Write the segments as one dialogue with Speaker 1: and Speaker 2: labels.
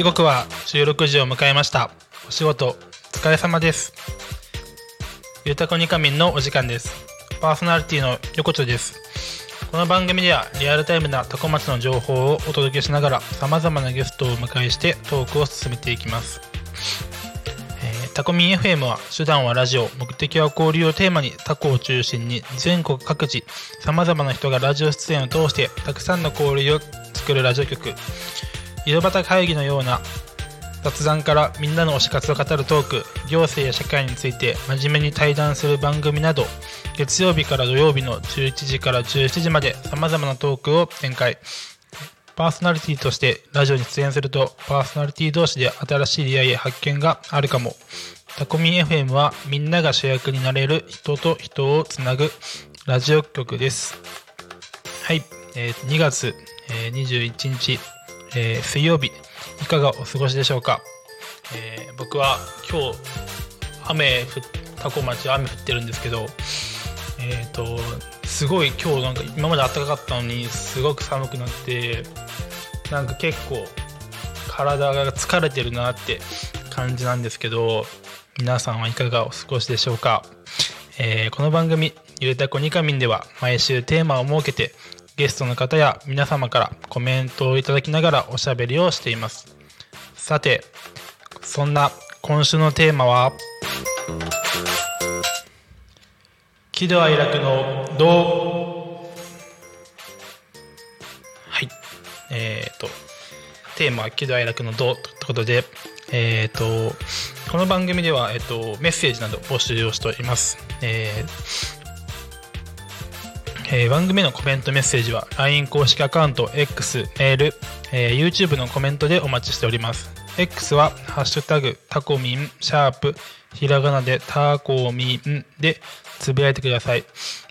Speaker 1: 時刻は16時を迎えました。お仕事お疲れ様です。ゆうたこにかみんのお時間です。パーソナリティの横丁です。この番組ではリアルタイムなタコ町の情報をお届けしながら様々なゲストをお迎えしてトークを進めていきます。えータコミン FM は手段はラジオ目的は交流をテーマにタコを中心に全国各地様々な人がラジオ出演を通してたくさんの交流を作るラジオ局。井戸端会議のような雑談からみんなの推し活を語るトーク行政や社会について真面目に対談する番組など月曜日から土曜日の11時から17時まで様々なトークを展開。パーソナリティとしてラジオに出演するとパーソナリティ同士で新しい出会いや発見があるかも。タコミン FM はみんなが主役になれる人と人をつなぐラジオ局です。はい、えー2月、えー21日、えー水曜日いかがお過ごしでしょうか、えー僕は今日雨降っタコ町雨降ってるんですけどえっ、とすごい今日なんか今まで暖かかったのにすごく寒くなってなんか結構体が疲れてるなって感じなんですけど皆さんはいかがお過ごしでしょうか、えーこの番組「ゆうたこにかみん」では毎週テーマを設けてゲストの方や皆様からコメントをいただきながらおしゃべりをしています。さてそんな今週のテーマは喜怒哀楽の「道」はい。えっ、とテーマは喜怒哀楽の「道」ということでえっ、とこの番組では、えっとメッセージなど募集をしております、えーえー番組のコメントメッセージは LINE 公式アカウント X メール、えー YouTube のコメントでお待ちしております。X は「ハッシュタグタコミン」シャープひらがなでタコミンでつぶやいてください。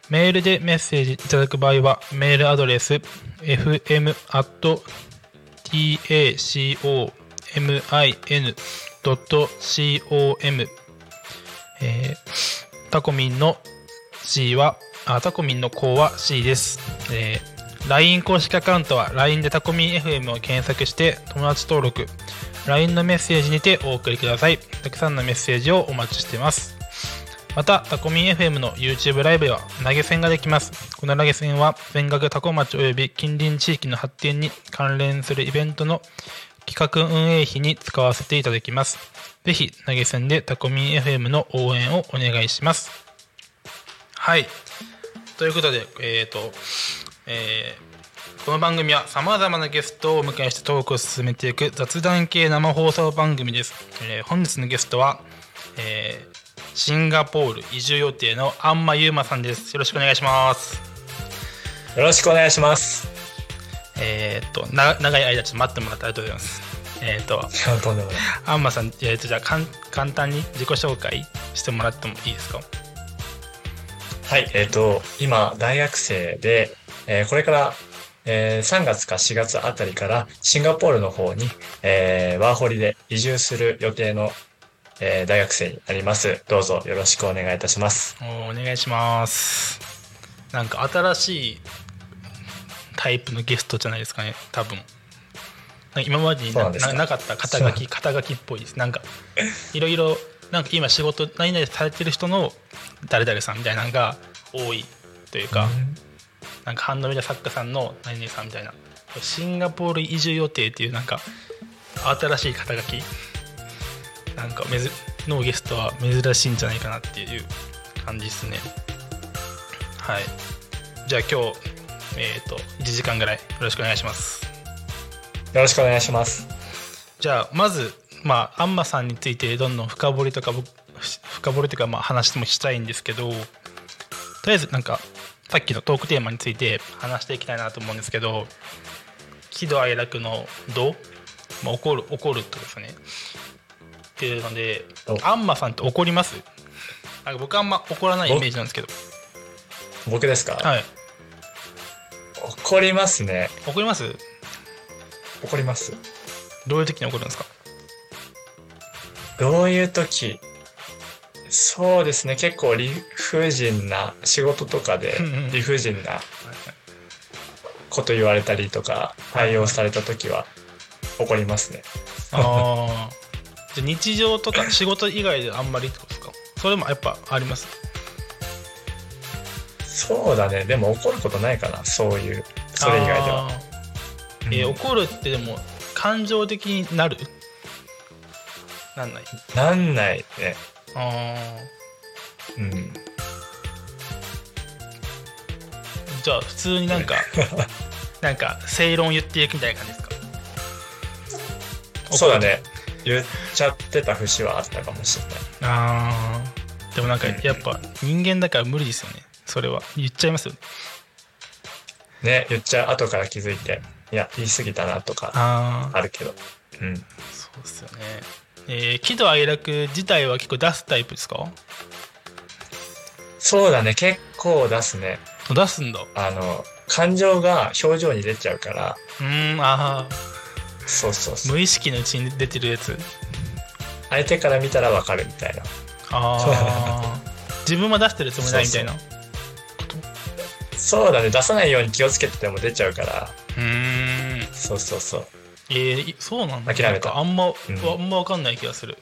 Speaker 1: メールでメッセージいただく場合はメールアドレス fm tacomin.com えータコミンの C はあタコミンの項は C です、えー LINE 公式アカウントは LINE でタコミン FM を検索して友達登録 LINE のメッセージにてお送りください。たくさんのメッセージをお待ちしています。またタコミン FM の YouTube ライブでは投げ銭ができます。この投げ銭は全額タコ町及び近隣地域の発展に関連するイベントの企画運営費に使わせていただきます。ぜひ投げ銭でタコミン FM の応援をお願いします。はい。ということでえっ、とえーこの番組はさまざまなゲストをお迎えしてトークを進めていく雑談系生放送番組です、えー本日のゲストは、えーシンガポール移住予定のあんまゆうまさんです。よろしくお願いします。
Speaker 2: よろしくお願いします。
Speaker 1: えっとな長い間ちょっと待ってもらってありがとうございます。えっ、と。あんまさん、えー、とじゃあかん簡単に自己紹介してもらってもいいですか？
Speaker 2: はい、えっ、と、今、大学生で、えーこれから、えー3月か4月あたりから、シンガポールの方に、えーワーホリで移住する予定の、えー大学生になります。どうぞよろしくお願いいたします。
Speaker 1: おお願いしますなんか新しいタイプのゲストじゃないですかね多分今までにな
Speaker 2: か
Speaker 1: った肩書き 肩書きっぽいですなんかいろいろなんか今仕事何々されてる人の誰々さんみたいなのが多いというか、なんかハンドメイド作家さんの何々さんみたいな。シンガポール移住予定っていうなんか新しい肩書き。なんかめずのゲストは珍しいんじゃないかなっていう感じですね。はい。じゃあ今日えっ、と1時間ぐらいよろしくお願いします。
Speaker 2: ろしくお願いします。
Speaker 1: じゃあまずまあアンマさんについてどんどん深掘りとか僕深掘りというかまあ話もしたいんですけどとりあえずなんかさっきのトークテーマについて話していきたいなと思うんですけど喜怒哀楽の「怒」まあ、怒る怒るってことですねっていうので
Speaker 2: お。
Speaker 1: アンマさんって怒ります？なんか僕あんま怒らないイメージなんですけど。
Speaker 2: 僕ですか、
Speaker 1: はい。
Speaker 2: 怒りますね。
Speaker 1: 怒ります？
Speaker 2: 怒ります。
Speaker 1: どういう時に怒るんですか？
Speaker 2: どういう時？そうですね。結構理不尽な、仕事とかで理不尽なこと言われたりとか、対応された時は怒りますね。
Speaker 1: ああじゃあ日常とか 仕事以外であんまりってことですか？それもやっぱあります？
Speaker 2: そうだね。でも怒ることないかな。そういう、それ以外では。
Speaker 1: えー
Speaker 2: うん
Speaker 1: 怒るってでも感情的になる？なんない？
Speaker 2: なんないね。
Speaker 1: あ
Speaker 2: うん。
Speaker 1: ーじゃあ普通になんか なんか正論言っていくみたいな感じですか？
Speaker 2: そうだね。言っちゃってた節はあったかもしれない。
Speaker 1: あー。でもなんかやっぱ人間だから無理ですよね。それは。言っちゃいますよね。
Speaker 2: ね、言っちゃう。後から気づいて、いや、言い過ぎたなとか
Speaker 1: あ
Speaker 2: るけど。うん。
Speaker 1: そうですよねえー喜怒哀楽自体は結構出すタイプですか？
Speaker 2: そうだね。結構出すね。
Speaker 1: 出すんだ
Speaker 2: あの、感情が表情に出ちゃうから、
Speaker 1: うーんああ
Speaker 2: そうそうそう。
Speaker 1: 無意識のうちに出てるやつ？
Speaker 2: 相手から見たらわかるみたいな。
Speaker 1: ああ 自分は出してるつもりないみたいなう
Speaker 2: そうだね。出さないように気をつけてても出ちゃうから。
Speaker 1: ーん
Speaker 2: そうそうそう。
Speaker 1: えー、いそうなんだ。
Speaker 2: 諦めた。
Speaker 1: あんま、
Speaker 2: ん。
Speaker 1: あんま分かんない気がする。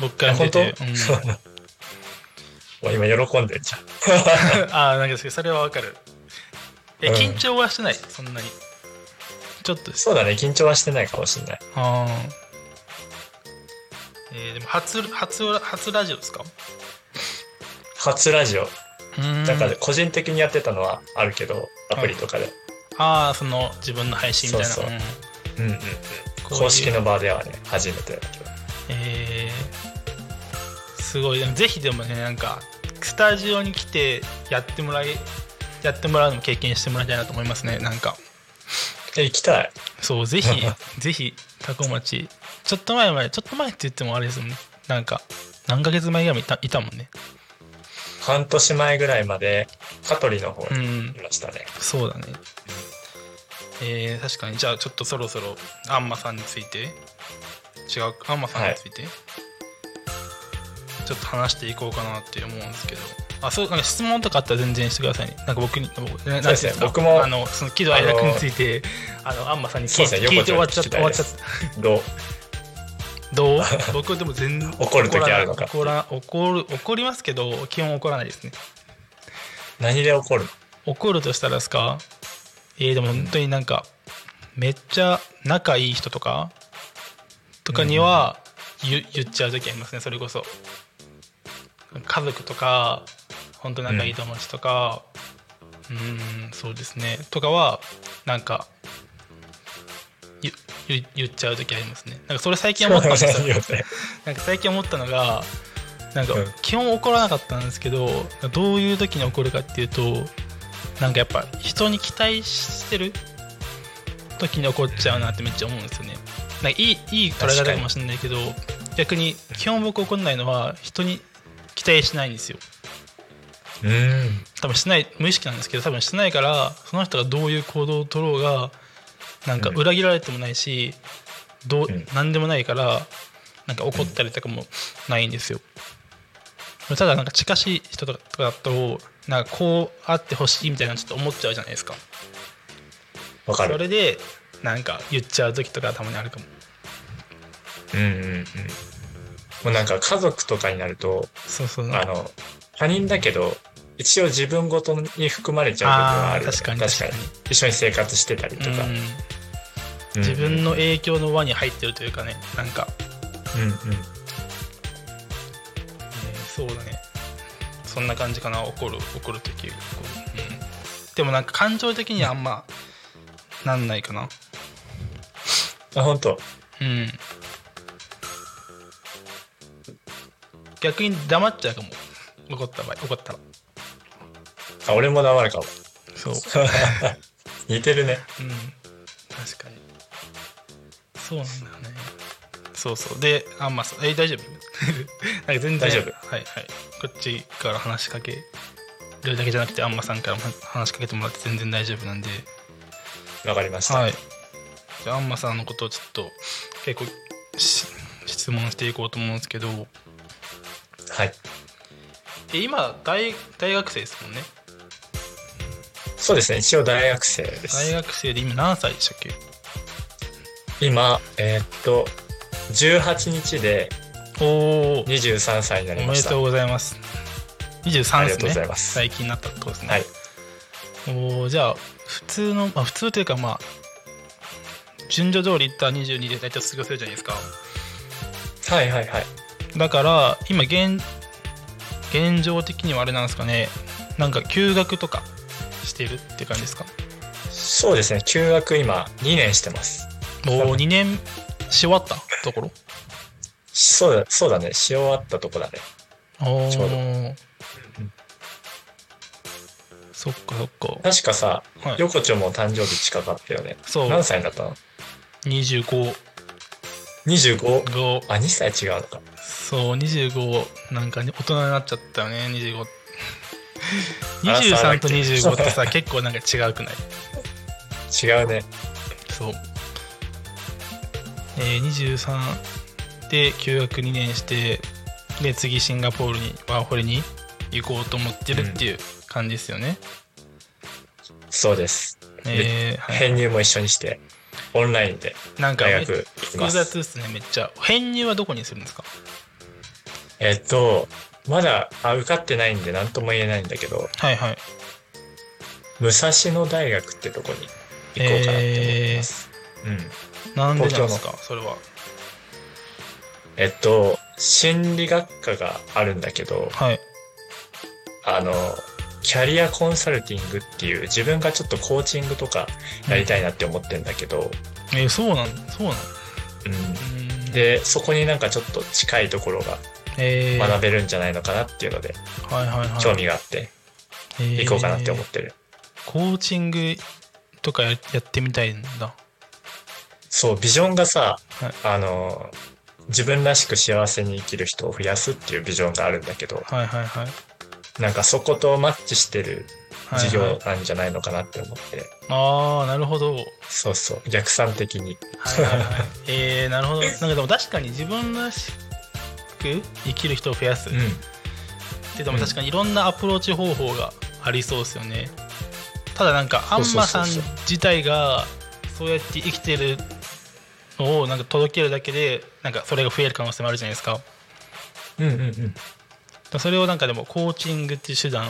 Speaker 1: 僕から見てて、
Speaker 2: 本
Speaker 1: うん、
Speaker 2: 今喜んでんじゃん。
Speaker 1: ああなんかそれは分かる。え
Speaker 2: うん。
Speaker 1: 緊張はしてない？そんなに。ちょっと。
Speaker 2: そうだね。緊張はしてないかもしれない。
Speaker 1: ああえー、でも初初初ラジオですか？
Speaker 2: 初ラジオ。なんか個人的にやってたのはあるけど、アプリとかで。
Speaker 1: ああその自分の配信みたいな。
Speaker 2: そうそう。
Speaker 1: うん。
Speaker 2: うんうん公式の場ではね、初めて。だけど。
Speaker 1: えー、すごい。でもぜひでもねなんかスタジオに来てやってもらいやってもらうのも経験してもらいたいなと思いますね。なんか。
Speaker 2: え、行きたい。
Speaker 1: そうぜひ ぜひタコ町。ちょっと前までちょっと前って言ってもあれですもんね。なんか何ヶ月前ぐらいいたいたもんね。
Speaker 2: 半年前ぐらいまで、香取の方に
Speaker 1: うん
Speaker 2: いましたね。
Speaker 1: そうだねえー、確かに。じゃあちょっとそろそろアンマさんについて。違うアンマさんについて、ちょっと話していこうかなって思うんですけど。あそうなんか質問とかあったら全然してくださいね。なんか僕に僕
Speaker 2: ですね。僕も
Speaker 1: あのその喜怒哀楽についてあのアンマさんに聞い,、聞いて終わっちゃった。終わっちゃっ
Speaker 2: たどう？
Speaker 1: たどう？僕でも全然
Speaker 2: 怒る時あるのか。
Speaker 1: 怒ら怒る怒りますけど基本怒らないですね。
Speaker 2: 何で怒るの？
Speaker 1: 怒るとしたらですか？えー、でも本当になんかめっちゃ仲いい人とかとかには言,、言っちゃう時ありますねそれこそ。家族とか本当仲いい友達とか。うんんそうですね。とかはなんか言言言っちゃう時ありますね。なんかそれ最近思ったんですよ。なんか最近思ったのがなんか
Speaker 2: うん。
Speaker 1: 基本怒らなかったんですけどどういう時に怒るかっていうとなんかやっぱ人に期待してる時に怒っちゃうなってめっちゃ思うんですよね。なんかいいいい捉え方かもしれないけど逆に基本僕怒んないのは人に期待しないんですよ。
Speaker 2: うん。
Speaker 1: 多分してない無意識なんですけど多分してないからその人がどういう行動を取ろうがなんか裏切られてもないし、どう
Speaker 2: うん。
Speaker 1: 何でもないからなんか怒ったりとかもないんですよ、ただなんか近しい人とかだとなんかこうあってほしいみたいなのちょっと思っちゃうじゃないですか。
Speaker 2: わかる。
Speaker 1: それでなんか言っちゃう時とかたまにあるかも。
Speaker 2: うんうんうん。もうなんか家族とかになると
Speaker 1: そうそう
Speaker 2: あの他人だけど一応自分ごとに含まれちゃう部分はあるよね。
Speaker 1: 確かに確かに。
Speaker 2: 一緒に生活してたりとか、
Speaker 1: うん。
Speaker 2: うん
Speaker 1: 自分の影響の輪に入ってるというかねなんか。
Speaker 2: うんうん。
Speaker 1: えーそうだね。そんな感じかな。怒る怒る時怒る、うん、でもなんか感情的にはあんまなんないかな。
Speaker 2: あ、本当。
Speaker 1: うん。逆に黙っちゃうかも。怒った場合怒ったら。
Speaker 2: あ、俺も黙るかも。
Speaker 1: そう。
Speaker 2: 似てるね。
Speaker 1: うん。確かに。そうなんだよねそうそう。であんまさえ大丈夫？なんか全然
Speaker 2: 大丈夫。
Speaker 1: はいはい。こっちから話しかけるだけじゃなくてあんまさんからも話しかけてもらって全然大丈夫なんで。
Speaker 2: わかりました。
Speaker 1: はい。じゃああんまさんのことをちょっと結構し質問していこうと思うんですけど。
Speaker 2: はい。
Speaker 1: え今大大学生ですもんね。
Speaker 2: そうですね。一応大学生です。
Speaker 1: 大学生で今何歳でしたっけ？
Speaker 2: 今、えーっと、18日で
Speaker 1: おお
Speaker 2: 23歳になりました。
Speaker 1: おめでとうございます23
Speaker 2: ありがとう
Speaker 1: ですね
Speaker 2: ございます
Speaker 1: 最近になったってことですね
Speaker 2: はい。
Speaker 1: おーじゃあ普通の、まあ、普通というかまあ順序通りいったら22で大体卒業するじゃないですか
Speaker 2: はいはいはい。
Speaker 1: だから今現現状的にはあれなんですかねなんか休学とかしてるって感じですか？
Speaker 2: そうですね。休学今2年してます。
Speaker 1: もう2年し終わった？ところ？
Speaker 2: そうだ、そうだね。し終わったとこだね。
Speaker 1: お
Speaker 2: ちょうど
Speaker 1: ーそっかそっか
Speaker 2: 確かさ、
Speaker 1: はい
Speaker 2: 横丁も誕生日近かったよね。
Speaker 1: そう
Speaker 2: 何歳になったの
Speaker 1: ？25
Speaker 2: ?25?
Speaker 1: 5
Speaker 2: あ、2歳違うのか。
Speaker 1: そう25なんかね大人になっちゃったよね25
Speaker 2: あらそうだっ
Speaker 1: 23と
Speaker 2: け
Speaker 1: 25ってさ結構なんか違うくない？
Speaker 2: 違うね。
Speaker 1: そうえー、23で休学2年してで次シンガポールにワーホリに行こうと思ってるっていう感じですよね、
Speaker 2: そうです。
Speaker 1: えーはい
Speaker 2: 編入も一緒にして、オンラインで
Speaker 1: なんかめ
Speaker 2: 大学行きま
Speaker 1: 複
Speaker 2: す。
Speaker 1: 雑ですねめっちゃ編入はどこにするんですか？
Speaker 2: えっと、まだあ受かってないんで何とも言えないんだけど、
Speaker 1: はいはい
Speaker 2: 武蔵野大学ってとこに行こうかなって思ってます。うん。
Speaker 1: なんでなんです
Speaker 2: 東
Speaker 1: かそれは。
Speaker 2: えっと、心理学科があるんだけど、
Speaker 1: はい。
Speaker 2: あの、キャリアコンサルティングっていう自分がちょっとコーチングとかやりたいなって思ってんだけど、
Speaker 1: えー、そうなんそうなの？
Speaker 2: うん。
Speaker 1: うーん。
Speaker 2: で、そこになんかちょっと近いところが
Speaker 1: えー、
Speaker 2: 学べるんじゃないのかなっていうので、
Speaker 1: はいはいはい。
Speaker 2: 興味があって行こうかなって思ってる。
Speaker 1: コーチングとかややってみたいんだ
Speaker 2: そう、ビジョンがさ、
Speaker 1: はい。
Speaker 2: あの、自分らしく幸せに生きる人を増やすっていうビジョンがあるんだけど、
Speaker 1: はいはいはい。
Speaker 2: なんかそことマッチしてる
Speaker 1: はいはい。
Speaker 2: 事業なんじゃないのかなって思って、
Speaker 1: ああなるほど。はい
Speaker 2: そうそう、逆算的に。
Speaker 1: はいはい えー、なるほど。なんかでも確かに自分らしく生きる人を増やす。っ
Speaker 2: うん。
Speaker 1: てでも確かにいろんなアプローチ方法がありそうですよね。ただなんかアンマさん自体がそうやって生きてるのをなんか届けるだけでなんかそれが増える可能性もあるじゃないですか
Speaker 2: うんうんうん。
Speaker 1: それをなんかでもコーチングっていう手段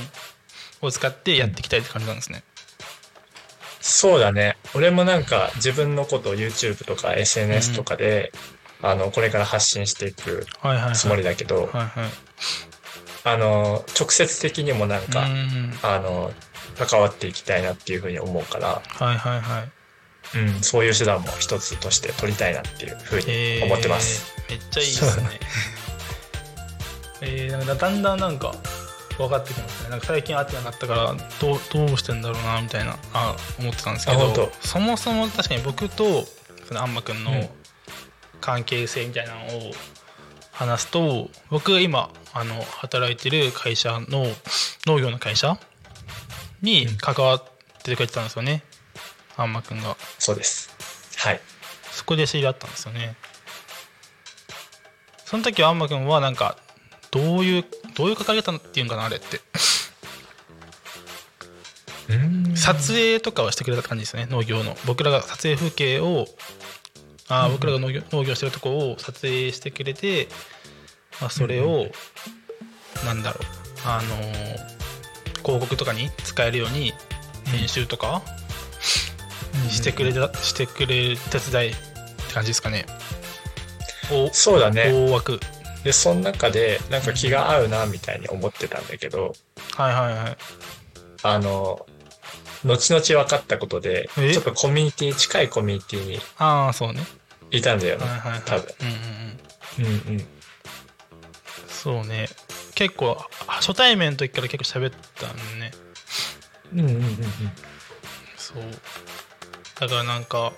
Speaker 1: を使ってやっていきたいって感じなんですね。
Speaker 2: そうだね。俺もなんか自分のことを YouTube とか SNS とかで、あの、これから発信していく。つもりだけど。あの、直接的にもなんか、
Speaker 1: うん
Speaker 2: あの、関わっていきたいなっていうふうに思うから、
Speaker 1: はいはいはい。
Speaker 2: うん、そういう手段も一つとして取りたいなっていうふう
Speaker 1: えー
Speaker 2: に思ってます。。
Speaker 1: めっちゃいいですね。えー、なんかだんだんなんか分かってきますね。なんか最近会ってなかったからどうどうしてんだろうなみたいなあ思ってたんですけど
Speaker 2: 当
Speaker 1: そもそも確かに僕とそのあんまくん
Speaker 2: うん
Speaker 1: の関係性みたいなのを話すと僕が今あの働いてる会社の農業の会社に関わっててくれてたんですよね、あんまくんが。
Speaker 2: そうです。はい。
Speaker 1: そこで知り合ったんですよねその時はあんまくんはなんかどういうどういう書かれ方っていうんかなあれって
Speaker 2: うん
Speaker 1: 撮影とかはしてくれた感じですね農業の僕らが撮影風景をあー僕らが農業農業してるとこを撮影してくれて、まあ、それを、なんだろうあのー広告とかに使えるように編集とかしてくれたしてくれる手伝いって感じですかねお
Speaker 2: そうだね。
Speaker 1: 大枠
Speaker 2: で、その中で、なんか気が合うな、みたいに思ってたんだけど、
Speaker 1: はいはいはい
Speaker 2: あの、後々分かったことで、
Speaker 1: え？
Speaker 2: ちょっとコミュニティ、近いコミュニティに
Speaker 1: ああそうね
Speaker 2: いたんだよね。
Speaker 1: はいはいはい
Speaker 2: 多分。
Speaker 1: うんうんうん
Speaker 2: うんうん。
Speaker 1: そうね結構あ初対面の時から結構喋ったんね
Speaker 2: うんうんうんうん。
Speaker 1: そうだからなんか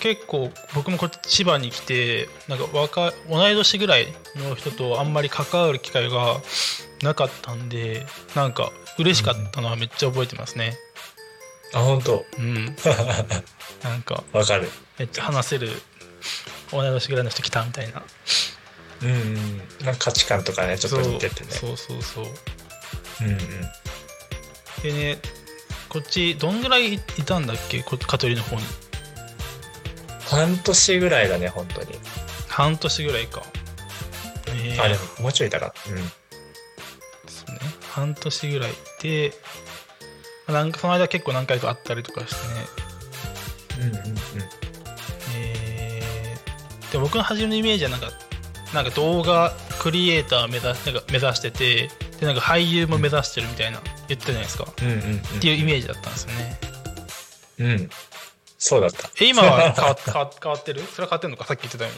Speaker 1: 結構僕もこっち千葉に来てなんか若い同い年ぐらいの人とあんまり関わる機会がなかったんでなんか嬉しかったのはめっちゃ覚えてますね
Speaker 2: あ、本当？
Speaker 1: うん なんか
Speaker 2: わかる。
Speaker 1: めっちゃ話せる同い年ぐらいの人来たみたいな
Speaker 2: うんうん。なんか価値観とかね、ちょっと似ててね。
Speaker 1: そうそうそうそう
Speaker 2: うんうん。
Speaker 1: でねこっちどんぐらいいたんだっけ？こ香取の方に
Speaker 2: 半年ぐらいだね、本当に。
Speaker 1: 半年ぐらいかえー
Speaker 2: あ、でももうちょいいたかな。うん。
Speaker 1: そうね半年ぐらいでなんかその間結構何回か会ったりとかしてね
Speaker 2: うんうんうん。
Speaker 1: えーで僕の初めのイメージはなんかなんか動画クリエイターを目指なんか目指しててでなんか俳優も目指してるみたいな言ってたじゃないですか
Speaker 2: うんうん
Speaker 1: っていうイメージだったんですよね
Speaker 2: うん。うん。そうだった。
Speaker 1: え今は 変わっ変わ変わってる？それは変わってんのか？さっき言ってたよ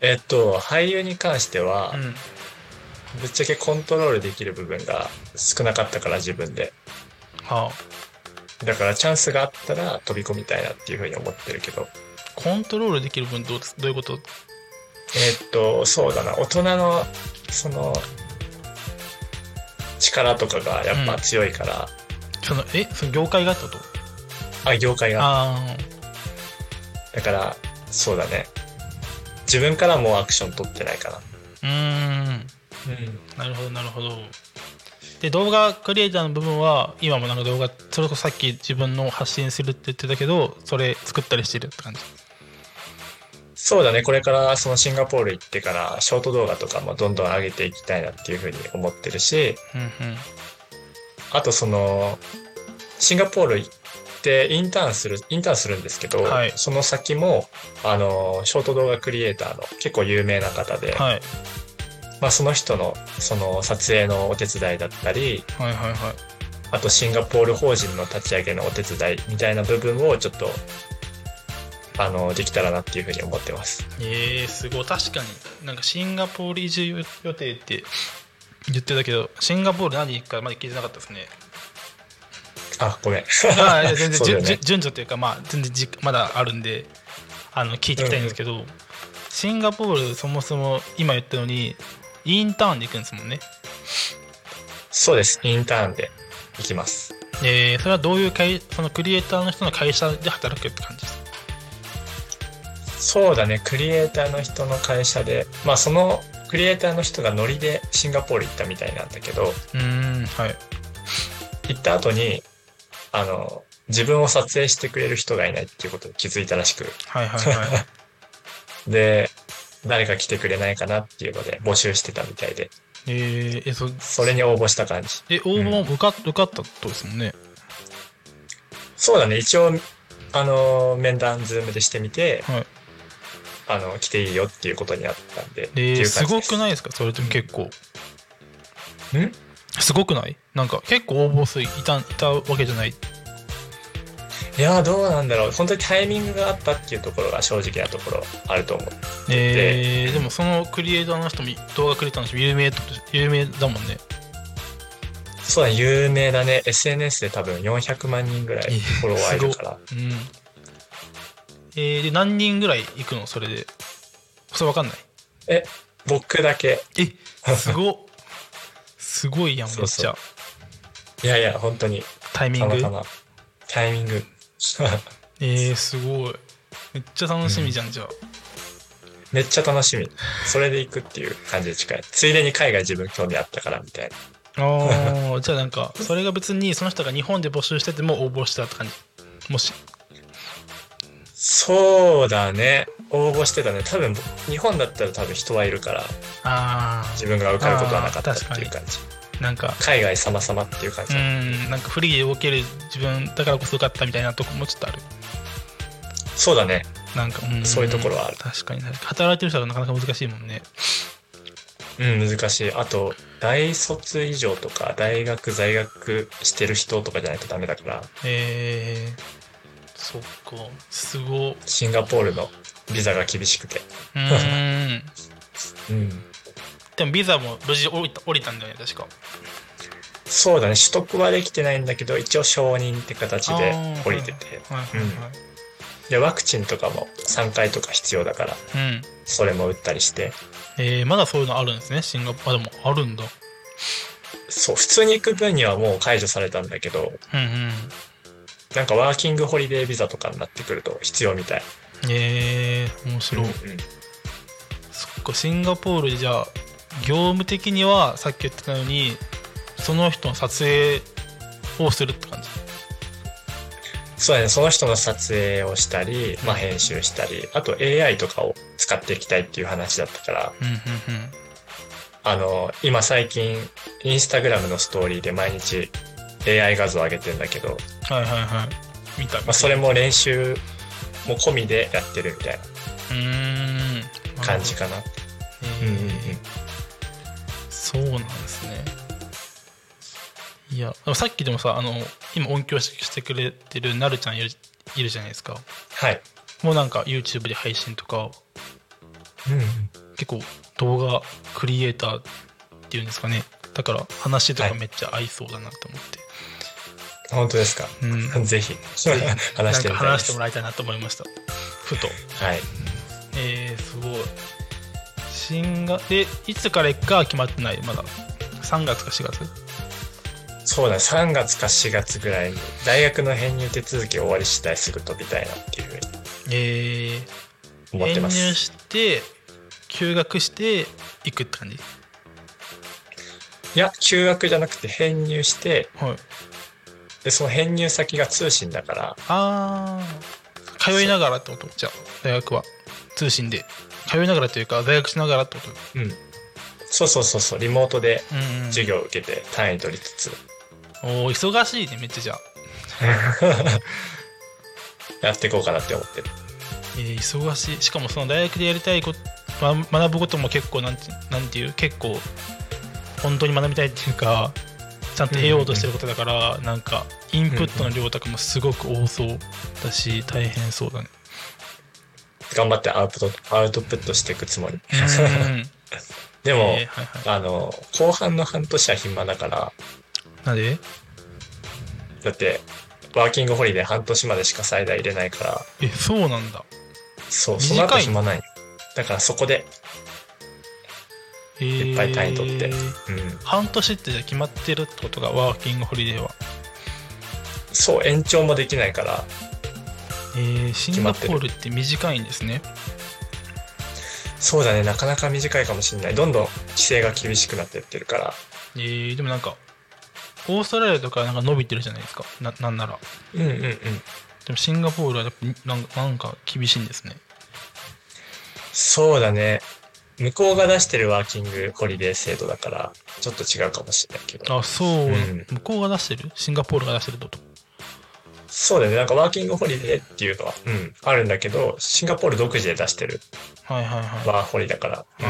Speaker 2: えっと、俳優に関しては
Speaker 1: う、にうん
Speaker 2: ぶっちゃけコントロールできる部分が少なかったから自分で。
Speaker 1: はあ
Speaker 2: だからチャンスがあったら飛び込みたいなっていうふうに思ってるけど。
Speaker 1: コントロールできる分どうどういうこと？
Speaker 2: えっと、そうだな。大人の、その、力とかがやっぱ強いから、
Speaker 1: そのえその業界がってこと？
Speaker 2: あ、業界が。
Speaker 1: あ
Speaker 2: だから、そうだね。自分からもうアクション取ってないかな。
Speaker 1: あうーん
Speaker 2: うん。
Speaker 1: なるほどなるほどで動画クリエイターの部分は今もなんか動画それこそさっき自分の発信するって言ってたけどそれ作ったりしてるって感じ？
Speaker 2: そうだね。これからそのシンガポール行ってからショート動画とかもどんどん上げていきたいなっていうふうに思ってるし、
Speaker 1: うんうん
Speaker 2: あとその、シンガポール行ってインターンする、インターンするんですけど、
Speaker 1: はい。
Speaker 2: その先も、あの、ショート動画クリエイターの結構有名な方で、
Speaker 1: はい。
Speaker 2: まあその人のその撮影のお手伝いだったり、
Speaker 1: はいはいはい。
Speaker 2: あとシンガポール法人の立ち上げのお手伝いみたいな部分をちょっと、あの、できたらなっていうふうに思ってます。
Speaker 1: えー、すごい確かになんかシンガポール移住予定って言ってたけどシンガポール何行くかまだ聞いてなかったですね
Speaker 2: あ、ごめん。
Speaker 1: 全然
Speaker 2: ね
Speaker 1: 順順序というかまあ全然じまだあるんであの聞いていきたいんですけど、シンガポールそもそも今言ったようにインターンで行くんですもんね
Speaker 2: そうです。インターンで行きます。
Speaker 1: えー、それはどういう会そのクリエイターの人の会社で働くって感じですか？
Speaker 2: そうだね。クリエイターの人の会社で、まあそのクリエイターの人がノリでシンガポール行ったみたいなんだけど、
Speaker 1: うーんはい。
Speaker 2: 行った後に、あの、自分を撮影してくれる人がいないっていうことに気づいたらしく、
Speaker 1: はいはいはい。
Speaker 2: で、誰か来てくれないかなっていうので募集してたみたいで、
Speaker 1: えー、えそ
Speaker 2: それに応募した感じ。
Speaker 1: え応募も受か,、受かったとですもんね。
Speaker 2: そうだね。一応、あの、面談ズームでしてみて、
Speaker 1: はい
Speaker 2: あの、来ていいよっていうことになったんで、って
Speaker 1: えー、す。ごくないですか？それとも結構。
Speaker 2: ん？
Speaker 1: すごくない？なんか結構応募数いたいたわけじゃない？
Speaker 2: いやーどうなんだろう。本当にタイミングがあったっていうところが正直なところあると思う。
Speaker 1: えー、でもそのクリエイターの人も動画クリエイターの人も有名有名だもんね。
Speaker 2: そうだ、有名だね。SNS で多分400万人ぐらいフォロワーいるから。
Speaker 1: うんえー、で何人ぐらい行くの？それで。それわかんない？
Speaker 2: え、僕だけ。
Speaker 1: えすごっ。すごいやんめっちゃ。
Speaker 2: いやいや、本当に、
Speaker 1: タイミング？
Speaker 2: タイミング。
Speaker 1: えー、すごい。めっちゃ楽しみじゃん、じゃあ。
Speaker 2: めっちゃ楽しみ。それで行くっていう感じで近い。ついでに海外自分興味あったからみたいな。
Speaker 1: ああじゃあなんかそれが別にその人が日本で募集してても応募したって感じ？もし
Speaker 2: そうだね。応募してたね。多分、日本だったら多分人はいるから、
Speaker 1: あ
Speaker 2: 自分が受かることはなかったっていう感じ。
Speaker 1: あなんか
Speaker 2: 海外様々っていう感
Speaker 1: う
Speaker 2: じ。
Speaker 1: んなんかフリーで動ける自分だからこそよかったみたいなとこもちょっとある
Speaker 2: そうだね。
Speaker 1: なんか、ん
Speaker 2: そういうところはある
Speaker 1: 確かに働いてる人はなかなか難しいもんね
Speaker 2: ううん、難しい。あと、大卒以上とか、大学在学してる人とかじゃないとダメだから、
Speaker 1: えー、そっか。すご。う
Speaker 2: シンガポールのビザが厳しくて。
Speaker 1: ーん。
Speaker 2: うん。
Speaker 1: でもビザも無事降りた降りたんだよね確か。
Speaker 2: そうだね、取得はできてないんだけど、一応承認って形で降りてて。
Speaker 1: はいはいはい。
Speaker 2: で、ワクチンとかも3回とか必要だから、
Speaker 1: うん。
Speaker 2: それも打ったりして。
Speaker 1: えー、まだそういうのあるんですねシンガポール。あでもあるんだ。
Speaker 2: そう、普通に行く分にはもう解除されたんだけど、
Speaker 1: うんうん
Speaker 2: なんかワーキングホリデービザとかになってくると必要みたい。
Speaker 1: えー、面白い、
Speaker 2: うんうん。
Speaker 1: そっかシンガポールでじゃあ業務的にはさっき言ってたようにその人の撮影をするって感じ？
Speaker 2: そうだね、その人の撮影をしたり、まあ編集したり、あと AI とかを使っていきたいっていう話だったから、
Speaker 1: うんうん。
Speaker 2: あの、今最近、インスタグラムのストーリーで毎日 AI 画像上げてんだけど、
Speaker 1: うんはいはいはい。見た
Speaker 2: まあ、それも練習も込みでやってるみたいう
Speaker 1: ーん。
Speaker 2: な感じかな。
Speaker 1: えー
Speaker 2: うんうんうん。
Speaker 1: そうなんですね。いやさっきでもさあの今音響してくれてるなるちゃんいるいるじゃないですか。
Speaker 2: はい。
Speaker 1: もうなんか YouTube で配信とか
Speaker 2: うんうん。
Speaker 1: 結構動画クリエイターっていうんですかね。だから話とかめっちゃ合いそうだなと思って、
Speaker 2: 本当ですか？
Speaker 1: うん。
Speaker 2: ぜひ、話して
Speaker 1: 話。してもらいたいなと思いました。ふと。
Speaker 2: はい。
Speaker 1: えー、すごい。新がでいつから行くかは決まってないまだ。3月か4月？
Speaker 2: そうだね、3月か4月ぐらいに、大学の編入手続き終わり次第すぐ飛びたいなっていうふうに。
Speaker 1: えー、
Speaker 2: 思ってます。
Speaker 1: 編入して休学して行くって感じ？
Speaker 2: いや、休学じゃなくて編入して、
Speaker 1: はい
Speaker 2: で、その編入先が通信だから、
Speaker 1: あー。通いながらってこと？じゃあ大学は。通信で。通いながらというか大学しながらってこと？
Speaker 2: うん。そうそうそうそう、リモートで
Speaker 1: うん、うん、
Speaker 2: 授業を受けて単位取りつつ、
Speaker 1: おー忙しいねめっちゃじゃあ、
Speaker 2: やっていこうかなって思ってる。
Speaker 1: えー忙しい。しかもその大学でやりたいことま学ぶことも結構なんてなんていう？結構本当に学びたいっていうかちゃんと得ようとしてることだから、なんかインプットの量とかもすごく多そうだし大変そうだね。
Speaker 2: 頑張ってアウトアウトプットしていくつもり。
Speaker 1: うん
Speaker 2: でも、
Speaker 1: えーはいはい。
Speaker 2: あの、後半の半年は暇だから、
Speaker 1: なんで？
Speaker 2: だって、ワーキングホリデー半年までしか最大入れないから、
Speaker 1: えそうなんだ。
Speaker 2: そう、その後暇ない。だからそこで、
Speaker 1: えー
Speaker 2: いっぱい単位取って。うん。
Speaker 1: 半年ってじゃあ決まってるってことがワーキングホリデーは？
Speaker 2: そう、延長もできないから、
Speaker 1: えー、シンガポールって短いんですね。
Speaker 2: そうだね、なかなか短いかもしれない。どんどん規制が厳しくなってってるから、
Speaker 1: えー、でもなんかオーストラリアとかなんか伸びてるじゃないですか。ななんなら。
Speaker 2: うんうんうん。
Speaker 1: でもシンガポールはやっぱなんか厳しいんですね。
Speaker 2: そうだね。向こうが出してるワーキングホリデー制度だから、ちょっと違うかもしれないけど。
Speaker 1: あそう、
Speaker 2: うん。
Speaker 1: 向こうが出してる？シンガポールが出してるってこと？
Speaker 2: そうだよね。なんかワーキングホリデーっていうのは、うん、あるんだけど、シンガポール独自で出してる
Speaker 1: はいはいはい。
Speaker 2: ワーホリだから。
Speaker 1: え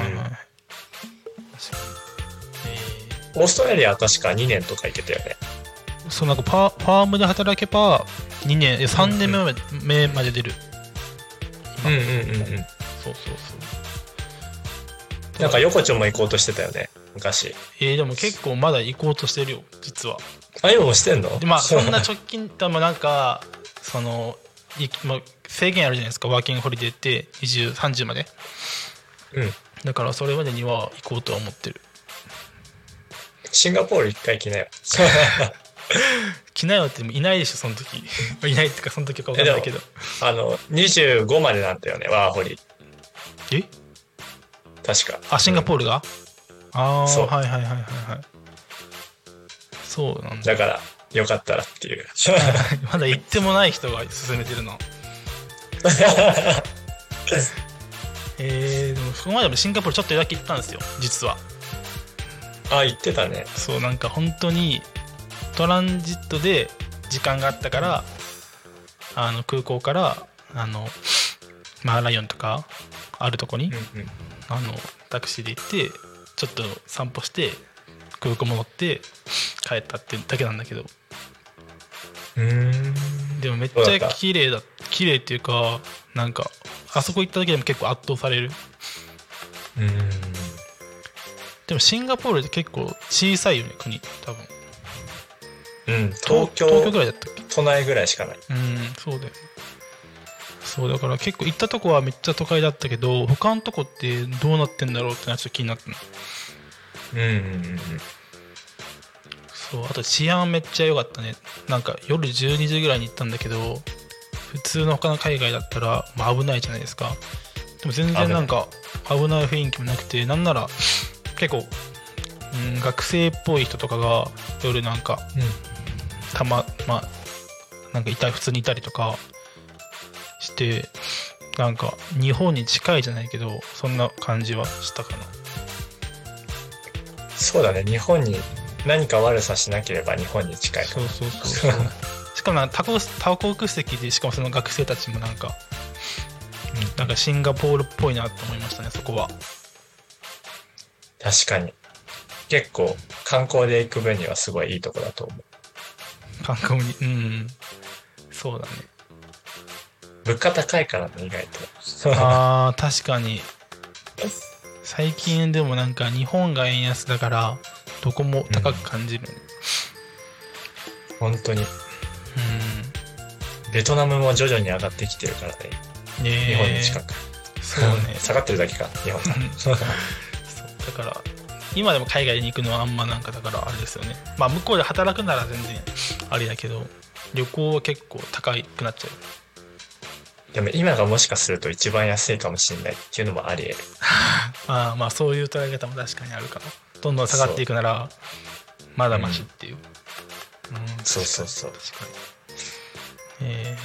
Speaker 2: オーストラリアは確か2年とか行けたよね。
Speaker 1: ー、そうなんかパファームで働けば2年え3年目まで,、目まで出る。
Speaker 2: うんうんうんうん。
Speaker 1: そうそうそう
Speaker 2: なんか横丁も行こうとしてたよね。昔。
Speaker 1: えー、でも結構まだ行こうとしてるよ実は
Speaker 2: あ、今もしてんの？
Speaker 1: でまあ そんな直近でもなんかそのいまあ制限あるじゃないですかワーキングホリデーって2030まで
Speaker 2: うん。
Speaker 1: だからそれまでには行こうとは思ってる
Speaker 2: シンガポール一回来なよ。
Speaker 1: 来なよっていないでしょその時 いないっていうかその時か分かんないけど
Speaker 2: あの、25までなんだよね、ワーホリ。
Speaker 1: え？
Speaker 2: 確か。
Speaker 1: あシンガポールが、ああ
Speaker 2: そう
Speaker 1: はいはいはいはいはいそうなんだ
Speaker 2: だから、よかったらっていう。
Speaker 1: まだ行ってもない人が勧めてるの えー、でもそこまでもシンガポールちょっとだけ行ったんですよ実は
Speaker 2: あ、言ってたね。
Speaker 1: そうなんか本当にトランジットで時間があったからあの空港からあのマーライオンとかあるとこに、
Speaker 2: うんうん。
Speaker 1: あのタクシーで行ってちょっと散歩して空港戻って帰ったってだけなんだけど
Speaker 2: うーん。
Speaker 1: でもめっちゃ綺麗だ綺麗っていうかなんかあそこ行っただけでも結構圧倒される
Speaker 2: うーん。
Speaker 1: でもシンガポールって結構小さいよね国多分
Speaker 2: うん。東京、
Speaker 1: 東京ぐらいだったっけ？
Speaker 2: 都内ぐらいしかない。
Speaker 1: うんそうだよそうだから結構行ったとこはめっちゃ都会だったけど他のとこってどうなってんだろうってのはちょっと気になったの。
Speaker 2: うんうんうん
Speaker 1: そうあと治安めっちゃ良かったね。なんか夜12時ぐらいに行ったんだけど普通の他の海外だったら、まあ、危ないじゃないですか。でも全然なんか危ない。雰囲気もなくてなんなら結構、うん、学生っぽい人とかが夜なんかたままあなんかいた普通にいたりとかしてなんか日本に近いじゃないけどそんな感じはしたかな
Speaker 2: そうだね。日本に何か悪さしなければ日本に近い。
Speaker 1: そうそうそう しかも多国多国籍でしかもその学生たちもなんか、うん、なんかシンガポールっぽいなと思いましたねそこは
Speaker 2: 確かに。結構観光で行く分にはすごいいいとこだと思う。
Speaker 1: 観光にうんそうだね
Speaker 2: 物価高いからね、意外と。
Speaker 1: あー確かに。最近でもなんか日本が円安だからどこも高く感じるね。
Speaker 2: 本当に。
Speaker 1: うん。
Speaker 2: ベトナムも徐々に上がってきてるからね。日本に近く。
Speaker 1: そうね。
Speaker 2: 下がってるだけか、日本。が。
Speaker 1: そう。だから今でも海外に行くのはあんまなんかだからあれですよね。まあ向こうで働くなら全然ありだけど旅行は結構高くなっちゃう
Speaker 2: でも今がもしかすると一番安いかもしれないっていうのもあり得る。
Speaker 1: ああまあそういう捉え方も確かにあるかなどんどん下がっていくならまだマシっていう、うん。
Speaker 2: そうそうそう。
Speaker 1: 確かに。え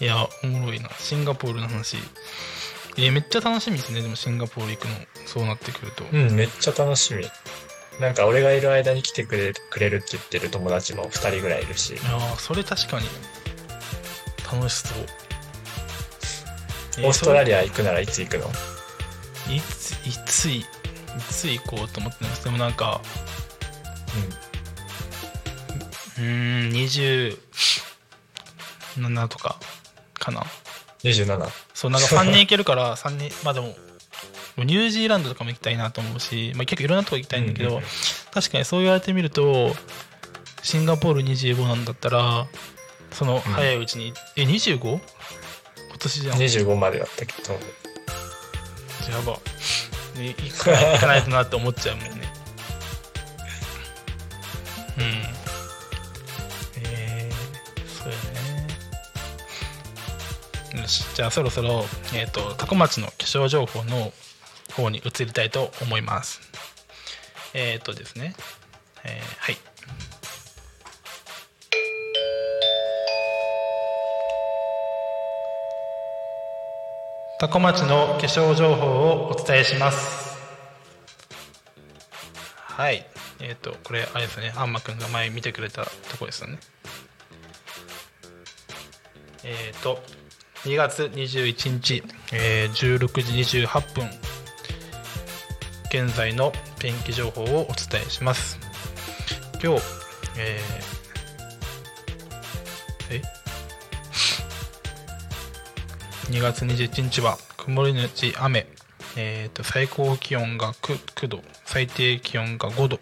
Speaker 1: ー、いやおもろいな。シンガポールの話。えーめっちゃ楽しみですね。でもシンガポール行くのそうなってくると、
Speaker 2: うん、めっちゃ楽しみ。なんか俺がいる間に来てくれくれるって言ってる友達も2人ぐらいいるし。
Speaker 1: いやーそれ確かに。楽しそう。え
Speaker 2: オーストラ
Speaker 1: リ
Speaker 2: リア行くならいつ行くの？
Speaker 1: アいついついいつ行こうと思ってますでもなんかうーん27とかかな
Speaker 2: うん。27。
Speaker 1: そうなんか3人行けるから 3人まあでもニュージーランドとかも行きたいなと思うし、まあ、結構いろんなとこ行きたいんだけど、
Speaker 2: うんうん
Speaker 1: 確かにそう言われてみるとシンガポール25なんだったらその早いうちに、え 25? 今年じゃん
Speaker 2: 25までだったけど。
Speaker 1: やば、ね、行か行かないとなって思っちゃうもんね。うん。えー、そうやね。よしじゃあそろそろえっ、と多古町の気象情報の方に移りたいと思います。えっ、とですね。えーはい多古町の化粧情報をお伝えします。はい。えっ、とこれあれですね。あんまくんが前見てくれたとこですよね。えっ、と2月21日、えー16時28分現在の天気情報をお伝えします。今日えー2月21日は曇りのち雨、えー、と最高気温が 9, 9度。最低気温が5度。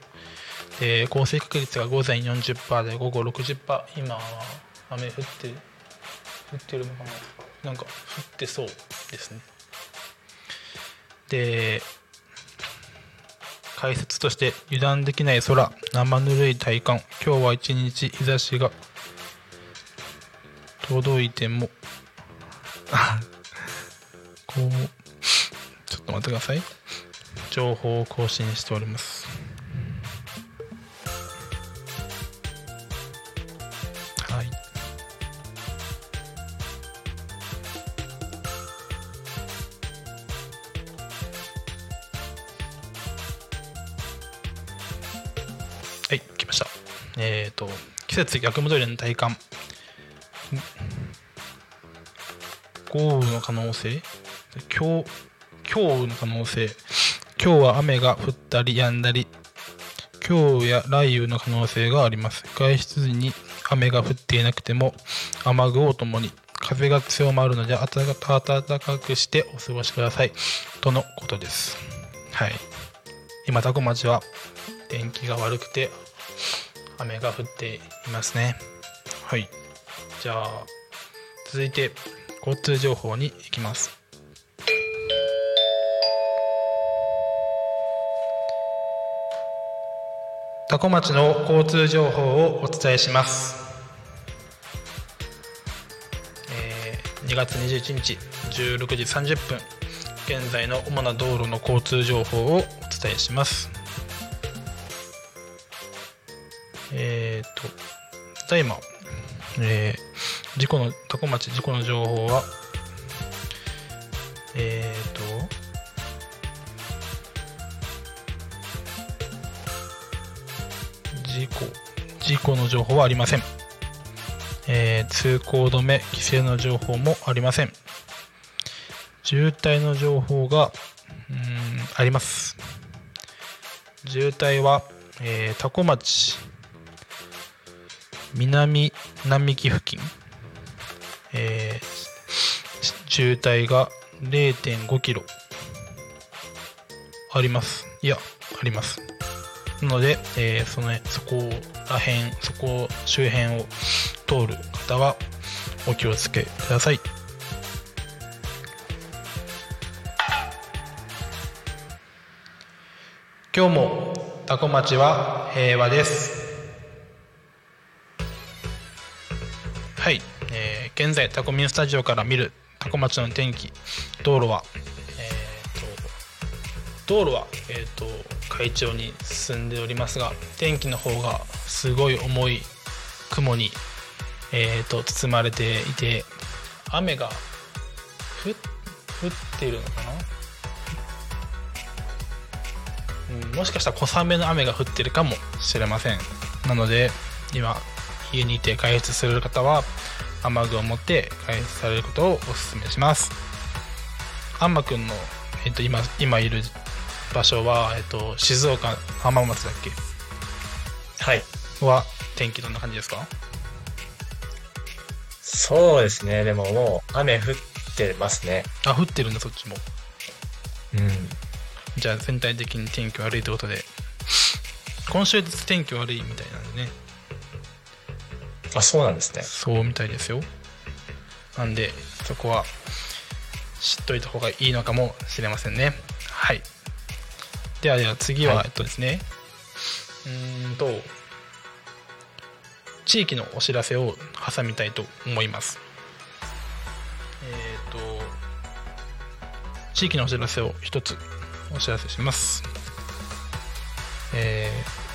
Speaker 1: で降水確率が午前40%で午後60%今は雨降って降ってるのかな。なんか降ってそうですね。で解説として油断できない空生ぬるい体感。今日は一日日差しが届いても こうちょっと待ってください。情報を更新しております。はい。はい来ました。えっ、と季節逆戻りの体感。豪雨の可能性？強強雨の可能性。今日は雨が降ったり止んだり。今日や雷雨の可能性があります。外出時に雨が降っていなくても雨具をともに。風が強まるので暖か暖かくしてお過ごしください。とのことです。はい。今タコ町は天気が悪くて雨が降っていますね。はい。じゃあ続いて交通情報に行きます。多古町の交通情報をお伝えします、えー2月21日16時30分現在の主な道路の交通情報をお伝えします。えっ、とただいま、えー事故の多古町事故の情報は？えっ、と事故事故の情報はありません、えー通行止め規制の情報もありません。渋滞の情報がうんあります。渋滞は、えー、多古町南並木付近、えー渋滞が0.5キロあります。いやあります。なので、えーそのそこら辺そこ周辺を通る方はお気をつけください。今日も多古町は平和です。現在タコミンスタジオから見るタコ町の天気道路はえーと道路は、えー、と海上に進んでおりますが天気の方がすごい重い雲に、えー、と包まれていて雨が降ってるのかな、うん、もしかしたら小雨の雨が降ってるかもしれません。なので今家にいて外出する方は雨具を持って外出されることをお勧めしますアンマくんの、えっと今今いる場所は、えっと静岡浜松だっけ？
Speaker 2: はい。
Speaker 1: は天気どんな感じですか？
Speaker 2: そうですね。でももう雨降ってますね。
Speaker 1: あ降ってるんだそっちも
Speaker 2: うん。
Speaker 1: じゃあ全体的に天気悪いということで今週天気悪いみたいなんでね
Speaker 2: あ、そうなんですね。
Speaker 1: そうみたいですよ。なんでそこは知っといた方がいいのかもしれませんね。はい。ではでは次は、
Speaker 2: はい。
Speaker 1: えっとですね。うーんと地域のお知らせを挟みたいと思います。えっ、と地域のお知らせを一つお知らせします。えー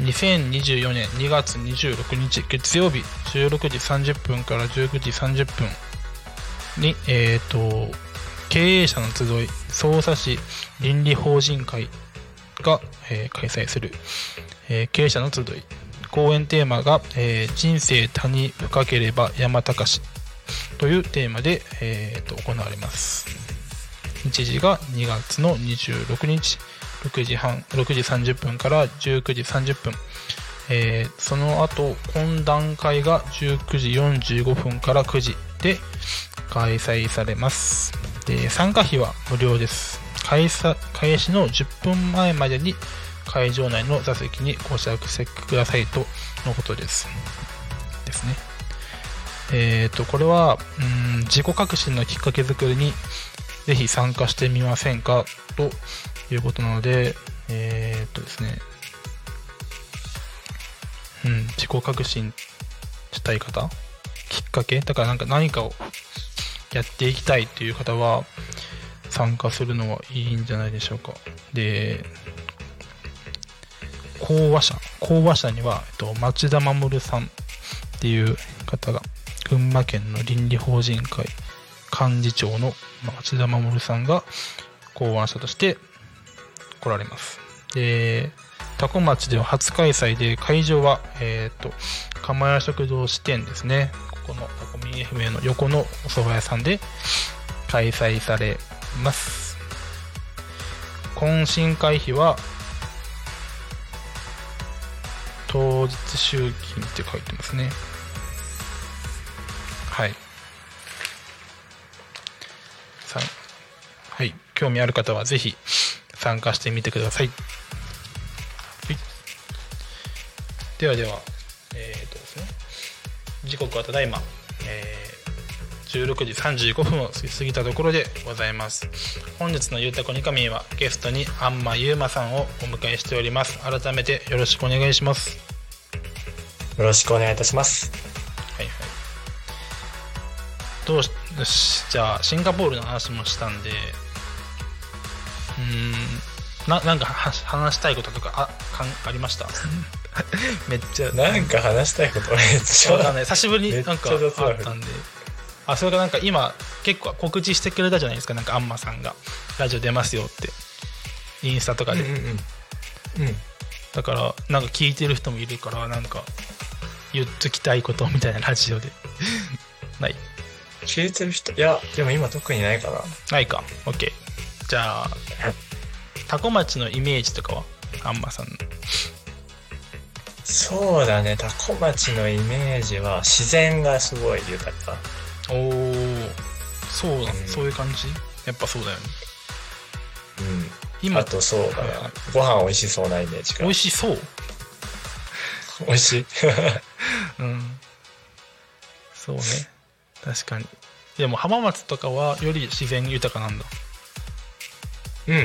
Speaker 1: 2024年2月26日月曜日16時30分から19時30分に、えっ、と、経営者の集い、匝瑳市倫理法人会が、えー開催する、えー経営者の集い。講演テーマが、えー人生他に深ければ山高しというテーマで、えーと行われます。日時が2月の26日6時半6時30分から19時30分、えーその後懇談会が19時45分から9時で開催されます。で参加費は無料です。開開始の10分前までに会場内の座席にご着席くださいとのことです。ですね。えっ、とこれはうん自己革新のきっかけ作りにぜひ参加してみませんかということなので、えーっとですね、うん、自己革新したい方？きっかけ？だからなんか何かをやっていきたいという方は参加するのはいいんじゃないでしょうか。で、講話者、講話者には、えっと、町田守さんっていう方が、群馬県の倫理法人会幹事長の町田守さんが考案者として来られます。で、多古町では初開催で会場は、えっ、と、釜屋食堂支店ですね。ここのタコミ FM の横のお蕎麦屋さんで開催されます。懇親会費は当日集金って書いてますねはいさはい興味ある方はぜひ参加してみてください、はい、ではではえー、っとですね。時刻はただいま、えー16時35分を過ぎたところでございます。本日の「ゆうたこにかみ」はゲストにあんまゆうまさんをお迎えしております。改めてよろしくお願いします。
Speaker 2: よろしくお願いいたします。
Speaker 1: はいはい。どうしよしじゃあシンガポールの話もしたんでうーん。ななんかは話したいこととかあかんありました？めっちゃ
Speaker 2: なんか話したいこと。めっちゃ。
Speaker 1: わかんない久しぶりになんかあったんで。あそれがなんか今結構告知してくれたじゃないですか？なんかアンマさんが。ラジオ出ますよって。インスタとかで、
Speaker 2: うんうんうん。うん。
Speaker 1: だからなんか聞いてる人もいるからなんか言っときたいことみたいなラジオで。ない。
Speaker 2: 聞いてる人、いや、でも今特にないかな。
Speaker 1: ないか。OK じゃあタコ町のイメージとかはアンマさん。の
Speaker 2: そうだね、タコ町のイメージは自然がすごい豊か。
Speaker 1: おおそうだ、
Speaker 2: うん。
Speaker 1: そういう感じ？やっぱそうだよね。
Speaker 2: うん。
Speaker 1: 今
Speaker 2: あとそうだ
Speaker 1: はいは
Speaker 2: な。ご飯美味しそうなイメージが。
Speaker 1: 美味しそう。
Speaker 2: 美味しい？
Speaker 1: うん。そうね。確かに。でも浜松とかはより自然豊かなんだ
Speaker 2: うん。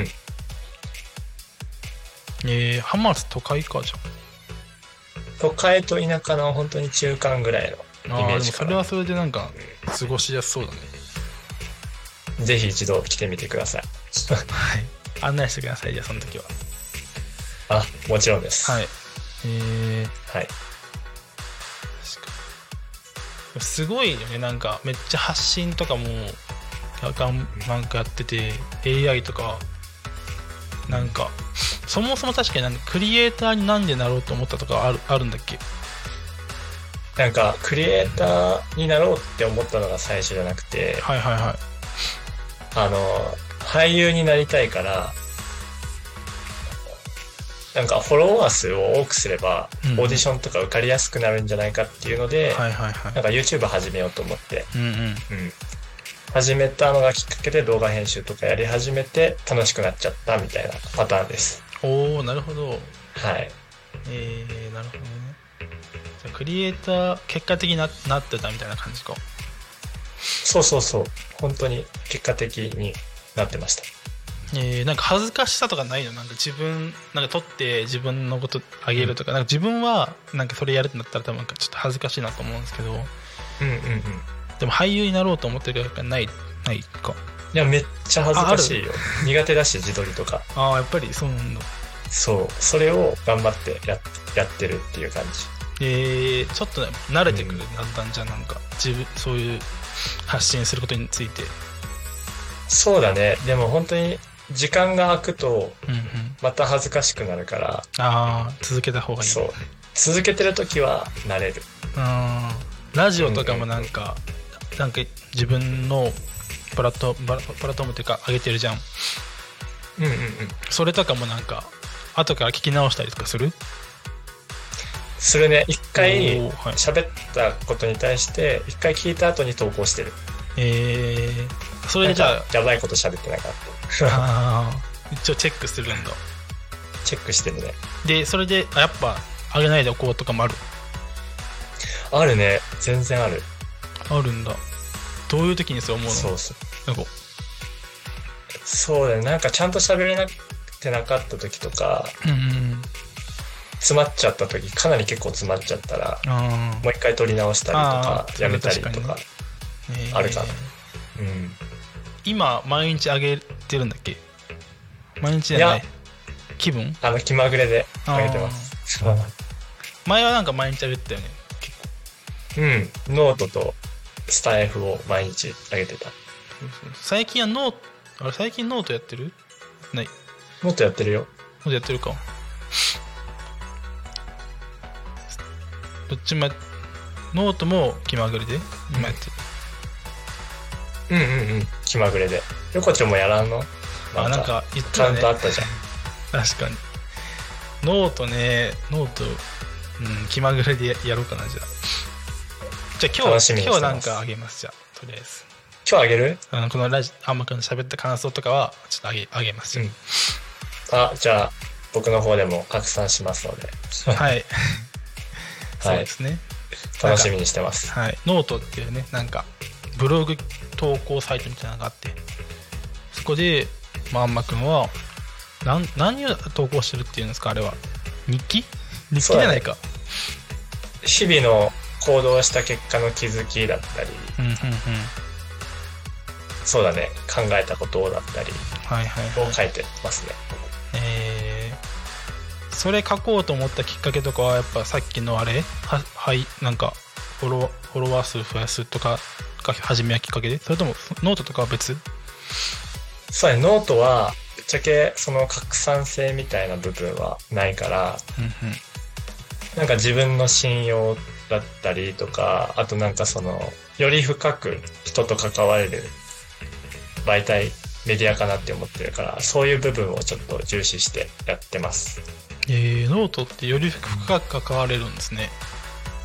Speaker 1: えー、浜松都会かじ
Speaker 2: 都会と田舎の本当に中間ぐらいのイメージかな。
Speaker 1: それはそれでなんか過ごしやすそうだね
Speaker 2: ぜひ一度来てみてください。
Speaker 1: はい案内してくださいじゃあその時は
Speaker 2: あ、もちろんです。
Speaker 1: はいえー、
Speaker 2: はい。
Speaker 1: すごいよねなんかめっちゃ発信とかもなんかやってて AI とかなんかそもそも確かになんかクリエイターになんでなろうと思ったとかあるあるんだっけ？
Speaker 2: なんか、クリエイターになろうって思ったのが最初じゃなくて、
Speaker 1: はいはいはい。
Speaker 2: あの、俳優になりたいから、なんかフォロワー数を多くすれば、
Speaker 1: うん。
Speaker 2: オーディションとか受かりやすくなるんじゃないかっていうので、なんか YouTube 始めようと思って、
Speaker 1: うんうん。
Speaker 2: うん。始めたのがきっかけで動画編集とかやり始めて楽しくなっちゃったみたいなパターンです。
Speaker 1: おおなるほど
Speaker 2: はい。
Speaker 1: えー、なるほどねじゃあクリエイター結果的にななってたみたいな感じか
Speaker 2: そうそうそう。本当に結果的になってました。
Speaker 1: えー、なんか恥ずかしさとかないの？なんか自分なんか撮って自分のことあげるとか,、なんか自分はなんかそれやるってなったら多分なんかちょっと恥ずかしいなと思うんですけど
Speaker 2: うんうんうん。
Speaker 1: でも俳優になろうと思ってるからないないか
Speaker 2: いや、めっちゃ恥ずかしいよ。苦手だし、自撮りとか。
Speaker 1: ああやっぱりそうなんだ
Speaker 2: そう。それを頑張ってややってるっていう感じ。
Speaker 1: えー、ちょっとね慣れてくる、
Speaker 2: うん
Speaker 1: だんだんじゃあなんか自分そういう発信することについて
Speaker 2: そうだね。でも本当に時間が空くと
Speaker 1: うんうん
Speaker 2: また恥ずかしくなるから、
Speaker 1: ああ続けた方がいい
Speaker 2: そう。続けてる時は慣れる。
Speaker 1: ラジオとかもなんか、なんか自分のプラットプラプラットフォームっていうか上げてるじゃん
Speaker 2: うんうんうん。
Speaker 1: それとかもなんか後から聞き直したりとかする？
Speaker 2: するね。一回喋ったことに対して、一回聞いた後に投稿してる。
Speaker 1: えー、それでじゃ
Speaker 2: なんかやばいこと喋ってなかった。
Speaker 1: ああー一応チェックするんだ
Speaker 2: チェックしてるね。
Speaker 1: でそれであやっぱ上げないでおこうとかもある？
Speaker 2: あるね。全然ある。
Speaker 1: あるんだ。どういう時にそう思うの？
Speaker 2: そうそう。
Speaker 1: なんか。
Speaker 2: そうだね。なんかちゃんと喋れなくてなかった時とか、
Speaker 1: うんうん
Speaker 2: 詰まっちゃった時、かなり結構詰まっちゃったら、
Speaker 1: あ
Speaker 2: もう一回撮り直したりとかやめたりとかあるかなうん。
Speaker 1: 今毎日上げてるんだっけ？毎日じゃない。気分？
Speaker 2: あの、気まぐれで上げてます。
Speaker 1: 前はなんか毎日上げてたよね結構。
Speaker 2: うん。ノートとスタイフを毎日上げてた。
Speaker 1: 最近はノートあれ最近ノートやってる？ない。
Speaker 2: もっとやってるよ。
Speaker 1: ノートやってるか。どっちもやノートも気まぐれで？今やってる。
Speaker 2: うんうんうん。気まぐれで。横丁もやらんの？
Speaker 1: あなんか言って
Speaker 2: カウン
Speaker 1: たね
Speaker 2: トあったじゃん。
Speaker 1: 確かに。ノートねノートうん気まぐれでややろうかなじゃあじゃあ今日今日なんかあげます。じゃあとりあえず。
Speaker 2: 今日あげる？
Speaker 1: あのこのラジアンマくんの喋った感想とかはちょっとあげあげます。よ、
Speaker 2: あ、じゃあ、僕の方でも拡散しますので、
Speaker 1: はい。そうですね。
Speaker 2: 楽しみにしてます。
Speaker 1: はい、ノートっていうねなんかブログ投稿サイトみたいなのがあって。そこで、まあ、あんまくんはなん何を投稿してるっていうんですかあれは。日記？日記じゃないか。
Speaker 2: 日々の行動した結果の気づきだったり、
Speaker 1: うんうんうん
Speaker 2: そうだね、考えたことだったり。
Speaker 1: はいはいはい。
Speaker 2: を書いてますね。
Speaker 1: えー、それ書こうと思ったきっかけとかはやっぱさっきのあれ？ははいなんかフォロワフォロワー数増やすとかが初めはきっかけ？でそれともノートとかは別？
Speaker 2: そうだね、ノートは、ぶっちゃけその拡散性みたいな部分はないから、
Speaker 1: うんうん。
Speaker 2: なんか自分の信用だったりとか、あとなんかその、より深く人と関われる媒体、メディアかなって思ってるから、そういう部分をちょっと重視してやってます。
Speaker 1: えー、ノートってより深く関われるんですね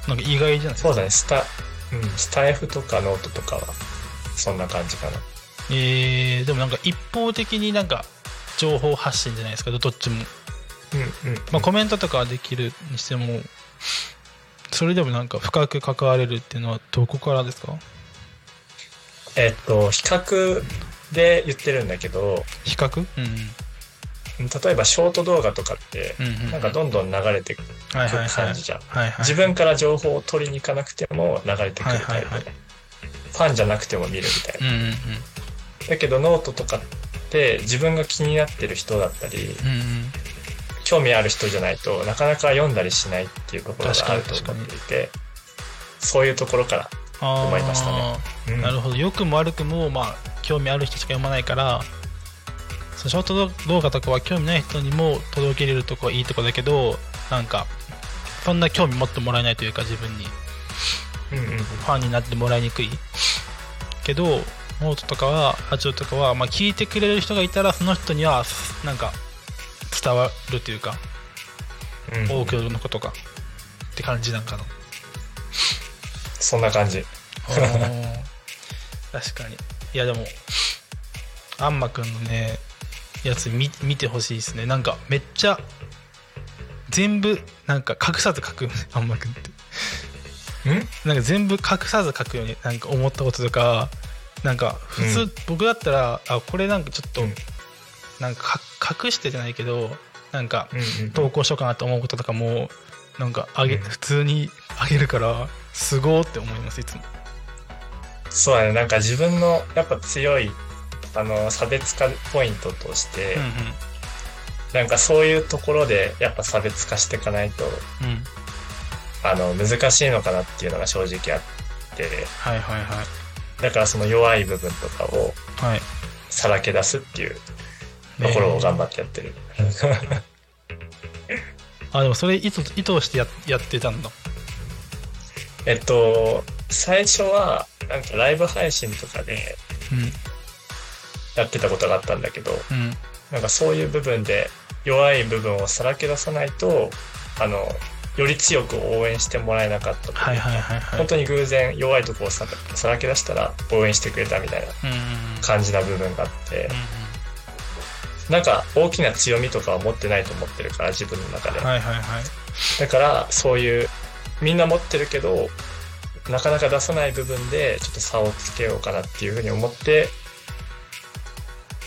Speaker 1: なんか意外じゃないですか
Speaker 2: そうだね、スタ、うん、スタエフとかノートとかは、そんな感じかな。
Speaker 1: えー、でもなんか一方的になんか情報発信じゃないですかどっちも、
Speaker 2: うんうん。
Speaker 1: まあ、コメントとかはできるにしてもそれでもなんか深く関われるっていうのはどこからですか？
Speaker 2: えっと、比較で言ってるんだけど、
Speaker 1: 比較？うん
Speaker 2: 例えばショート動画とかって、なんかどんどん流れてく
Speaker 1: はいはいはい。
Speaker 2: 感じじゃん。自分から情報を取りに行かなくても流れてくるタイプで、
Speaker 1: はい
Speaker 2: ファンじゃなくても見るみたいな。
Speaker 1: うんうんうん。
Speaker 2: だけどノートとかって自分が気になってる人だったり、
Speaker 1: うんうん
Speaker 2: 興味ある人じゃないとなかなか読んだりしないっていうところがあると思っていて、そういうところから、思いましたね。うん。
Speaker 1: なるほど。良くも悪くもまあ興味ある人しか読まないからそのショート動画とかは興味ない人にも届けれるとこはいいとこだけどなんかそんな興味持ってもらえないというか自分に。
Speaker 2: うんうん。
Speaker 1: ファンになってもらいにくい。けどノートとかはラジオとかは、まあ、聞いてくれる人がいたらその人にはなんか伝わるというか
Speaker 2: うん。
Speaker 1: 多くのことがって感じなんかな。
Speaker 2: そんな感じ。
Speaker 1: 確かに。いやでもあんまくんのねやつ見見てほしいですね。なんかめっちゃ全部なんか隠さず書くよねあんまくんって。
Speaker 2: ん？
Speaker 1: なんか全部隠さず書くよねなんか思ったこととかなんか普通、
Speaker 2: うん。
Speaker 1: 僕だったらあこれなんかちょっと、
Speaker 2: うん
Speaker 1: なんかか隠してじゃないけどなんか投稿しようかなと思うこととかもなんかあげ、
Speaker 2: うん。
Speaker 1: 普通にあげるからすごーって思いますいつも。
Speaker 2: そうだね、なんか自分のやっぱ強い、あの、差別化ポイントとして、
Speaker 1: うんうん。
Speaker 2: なんかそういうところでやっぱ差別化していかないと、
Speaker 1: うん。
Speaker 2: あの、難しいのかなっていうのが正直あって、
Speaker 1: はいはいはい。
Speaker 2: だからその弱い部分とかを
Speaker 1: はい。
Speaker 2: さらけ出すっていうところを頑張ってやってる。
Speaker 1: あでもそれ意図意図してややってたんだ
Speaker 2: えっと、最初は、なんかライブ配信とかで
Speaker 1: うん。
Speaker 2: やってたことがあったんだけど、
Speaker 1: うん。
Speaker 2: なんかそういう部分で弱い部分をさらけ出さないと、あの、より強く応援してもらえなかったとか本当に偶然弱いところをささらけ出したら応援してくれたみたいな
Speaker 1: うんうんうん。
Speaker 2: 感じな部分があって
Speaker 1: うん、
Speaker 2: なんか大きな強みとかは持ってないと思ってるから自分の中で。
Speaker 1: うん。はいはいはい。
Speaker 2: だからそういうみんな持ってるけどなかなか出さない部分でちょっと差をつけようかなっていうふうに思って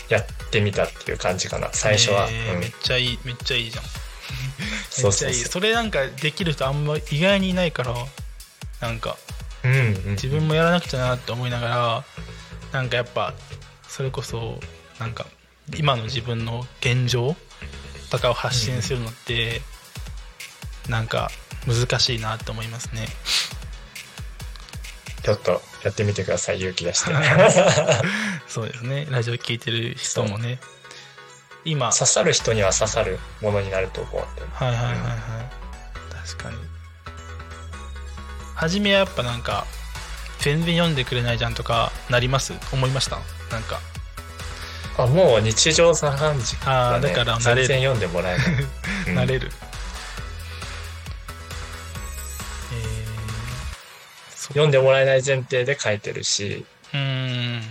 Speaker 2: やってみたっていう感じかな。最初は、うん。
Speaker 1: えーめっちゃいいめっちゃいいじゃん。め
Speaker 2: そう
Speaker 1: っちゃいい。
Speaker 2: そうそ
Speaker 1: それなんかできる人あんま意外にいないからなんか。
Speaker 2: う、うんうん、
Speaker 1: 自分もやらなくちゃなって思いながらなんかやっぱそれこそなんか今の自分の現状とかを発信するのって、なんか難しいなって思いますね。
Speaker 2: ちょっとやってみてください勇気出して。
Speaker 1: そうですね。ラジオ聞いてる人もね。今
Speaker 2: 刺さる人には刺さるものになると思うんで。
Speaker 1: はいはいはいはい。確かに。初めはやっぱなんか全然読んでくれないじゃんとかなります？思いました？なんか
Speaker 2: あ、もう日常茶飯事
Speaker 1: あーだから慣れる。
Speaker 2: 全然読んでもらえない。うん。
Speaker 1: なれる、え
Speaker 2: 読んでもらえない前提で書いてるし、
Speaker 1: ー、うーん。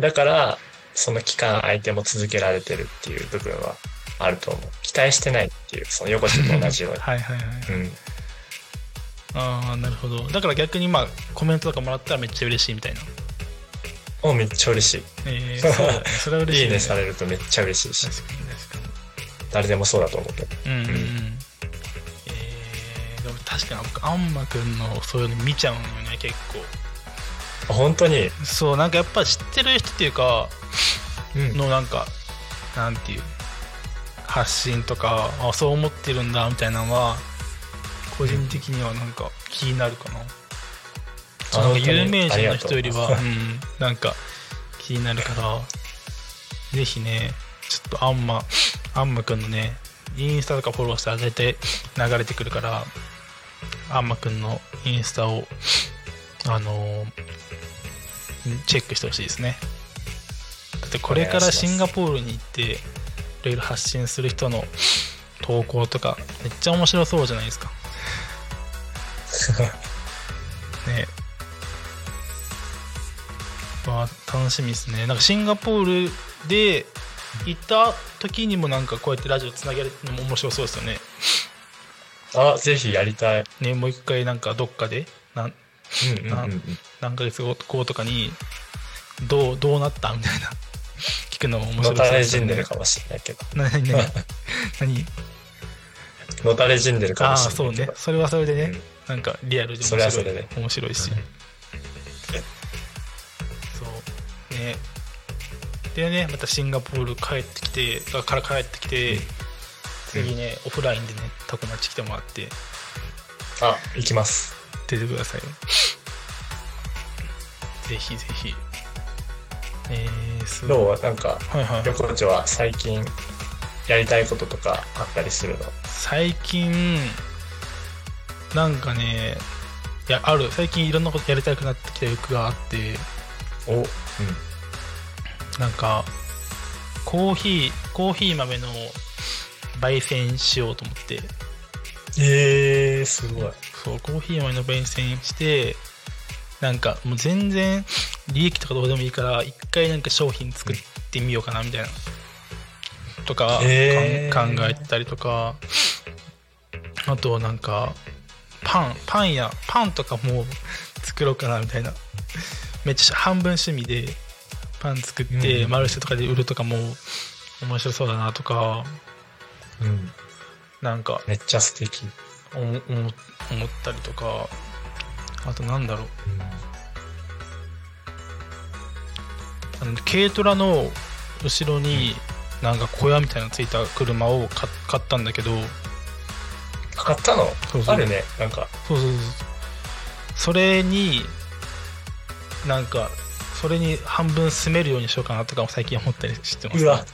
Speaker 2: だから、その期間相手も続けられてるっていう部分はあると思う。期待してないっていう、その横地と同じように。
Speaker 1: はいはいはい
Speaker 2: うん。
Speaker 1: ああなるほど。だから逆にまあコメントとかもらったらめっちゃ嬉しいみたいな
Speaker 2: もうめっちゃ嬉しい。
Speaker 1: えー、そうそれは嬉しい、ね、
Speaker 2: いいねされるとめっちゃ嬉しいし、誰でもそうだと思うけど。
Speaker 1: うんうんうん。えー、でも確かに僕あんまくんのそういうの見ちゃうんよね結構。
Speaker 2: あ本当に、
Speaker 1: そうなんかやっぱ知ってる人っていうか
Speaker 2: うん。
Speaker 1: のなんかなんていう発信とかあそう思ってるんだみたいなのは個人的にはなんか気になるかな、そうなんか有名人の人よりは、う。ん、なんか気になるからぜひねちょっとあんまあんまくんのねインスタとかフォローしたら大体流れてくるからあんまくんのインスタをあのーチェックしてほしいですね。だってこれからシンガポールに行っていろいろ発信する人の投稿とかめっちゃ面白そうじゃないですか。ねまあ楽しみですね。なんかシンガポールで行った時にもなんかこうやってラジオつなげるのも面白そうですよね。
Speaker 2: あ、ぜひやりたい。
Speaker 1: ねもう一回なんかどっかでなん
Speaker 2: うんうんうんうん。
Speaker 1: 何ヶ月後とかにどうどうなったみたいな。聞くのも面白
Speaker 2: のたれ
Speaker 1: ですよね。
Speaker 2: 死んでるかもしれないけど。
Speaker 1: な何何？何？
Speaker 2: の たれ死んでるか
Speaker 1: ああ
Speaker 2: もしれ
Speaker 1: そうね
Speaker 2: ないけど。
Speaker 1: それはそれでね、
Speaker 2: うん。
Speaker 1: なんかリアルで面
Speaker 2: それは
Speaker 1: 白い
Speaker 2: それで。
Speaker 1: 面白いしそうね。でねまたシンガポール帰ってきてあから帰ってきて、次ねオフラインでねタコ町来てもらって。
Speaker 2: あ、行きます。
Speaker 1: 出てくださいよ。ぜひぜひ。えー、すごい。
Speaker 2: どう？なんか、
Speaker 1: はいはい。
Speaker 2: 横丁は最近やりたいこととかあったりするの？
Speaker 1: 最近なんかねいやある。最近いろんなことやりたくなってきた欲があって
Speaker 2: お、うん。
Speaker 1: なんかコーヒーコーヒー豆の焙煎しようと思って。
Speaker 2: えー、すごい。
Speaker 1: そうコーヒー豆の焙煎してなんかもう全然利益とかどうでもいいから一回なんか商品作ってみようかなみたいな。とか、
Speaker 2: へー。
Speaker 1: 考えてたりとか。あとなんかパンパンやパンとかも作ろうかなみたいなめっちゃ半分趣味でパン作って
Speaker 2: うん
Speaker 1: マルシェとかで売るとかも面白そうだなとか
Speaker 2: うん。
Speaker 1: なんか
Speaker 2: めっちゃ素敵。
Speaker 1: 思思思ったりとかあとなんだろうあの軽トラの後ろになんか小屋みたいなのついた車を買買ったんだけど
Speaker 2: 買ったの？
Speaker 1: そうそう
Speaker 2: あるね。なんか、
Speaker 1: そうそうそうそれになんかそれに半分住めるようにしようかなとかも最近思ったりしてます、
Speaker 2: うわ、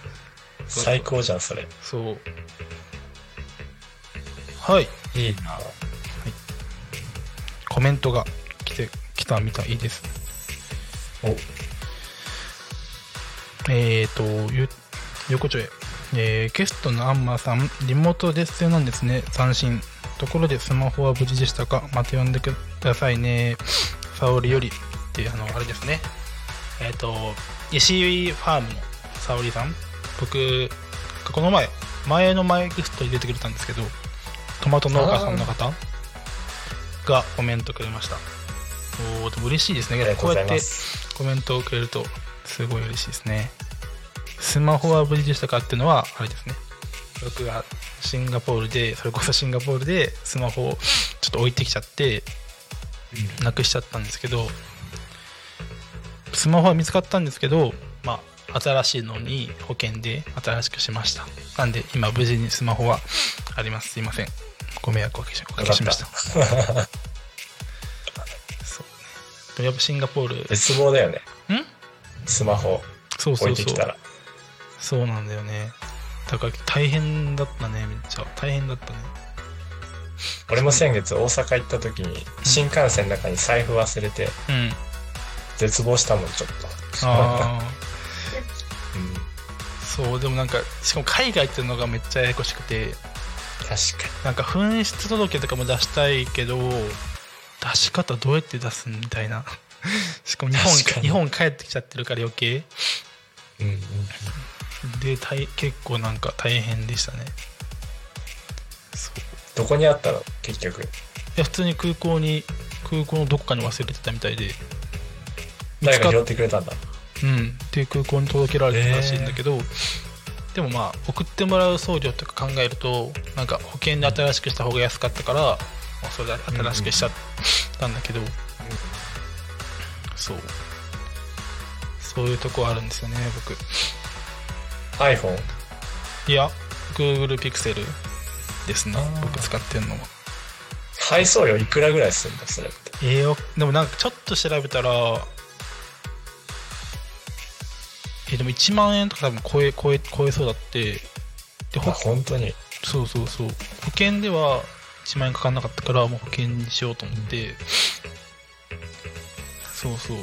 Speaker 2: 最高じゃん、それ。
Speaker 1: そうはい
Speaker 2: いいな
Speaker 1: コメントが来て来たみたいです
Speaker 2: お、
Speaker 1: えーと、ゆ横丁へ。えーゲストのアンマーさん、リモートで出演なんですね。斬新。ところでスマホは無事でしたか？また呼んでくださいね。沙織より。っていう、あの、あれですね。えっ、と、石井ファームの沙織さん。僕、この前、前の前ゲストに出てくれたんですけど、トマト農家さんの方がコメントくれました。おー、でも嬉しいですね。こうやって。コメントをくれるとすごい嬉しいですねスマホは無事でしたかっていうのはあれですね僕がシンガポールでそれこそシンガポールでスマホをちょっと置いてきちゃってなくしちゃったんですけどスマホは見つかったんですけどまあ新しいのに保険で新しくしました。なんで今無事にスマホはあります。すいません。ご迷惑をおかけしました。そうやっぱシンガポール。
Speaker 2: 絶望だよね。
Speaker 1: ん？
Speaker 2: スマホ。
Speaker 1: そうそうそう。そうなんだよね。だから大変だったねめっちゃ。大変だったね。
Speaker 2: 俺も先月大阪行った時に、新幹線の中に財布忘れて、
Speaker 1: うん
Speaker 2: 絶望したもん、ちょっと。
Speaker 1: あ
Speaker 2: うん。
Speaker 1: そうでもなんかしかも海外っていうのがめっちゃややこしくて
Speaker 2: 確か
Speaker 1: なんか紛失届とかも出したいけど出し方どうやって出すんみたいな。しかも日本日本帰ってきちゃってるから余計。
Speaker 2: に。うんうん。
Speaker 1: で大結構なんか大変でしたね。そう。
Speaker 2: どこにあったの？結局。
Speaker 1: いや普通に空港に空港のどこかに忘れてたみたいで
Speaker 2: 誰か拾ってくれたんだ。
Speaker 1: うんで空港に届けられてたらしいんだけど、でもまあ送ってもらう送料とか考えるとなんか保険で新しくした方が安かったから、まあそれで新しくしちゃったんだけど、そうそういうとこあるんですよね僕
Speaker 2: iPhone?
Speaker 1: いや Google Pixel ですね僕使ってるのは
Speaker 2: 配送料いくらぐらいするんだそれって？
Speaker 1: えー、でもなんかちょっと調べたらえーでも1万円とか多分超え超え超えそうだって。で
Speaker 2: あ、
Speaker 1: ほ
Speaker 2: 本当に？
Speaker 1: そうそうそう。保険では1万円かかんなかったからもう保険にしようと思って、そうそう。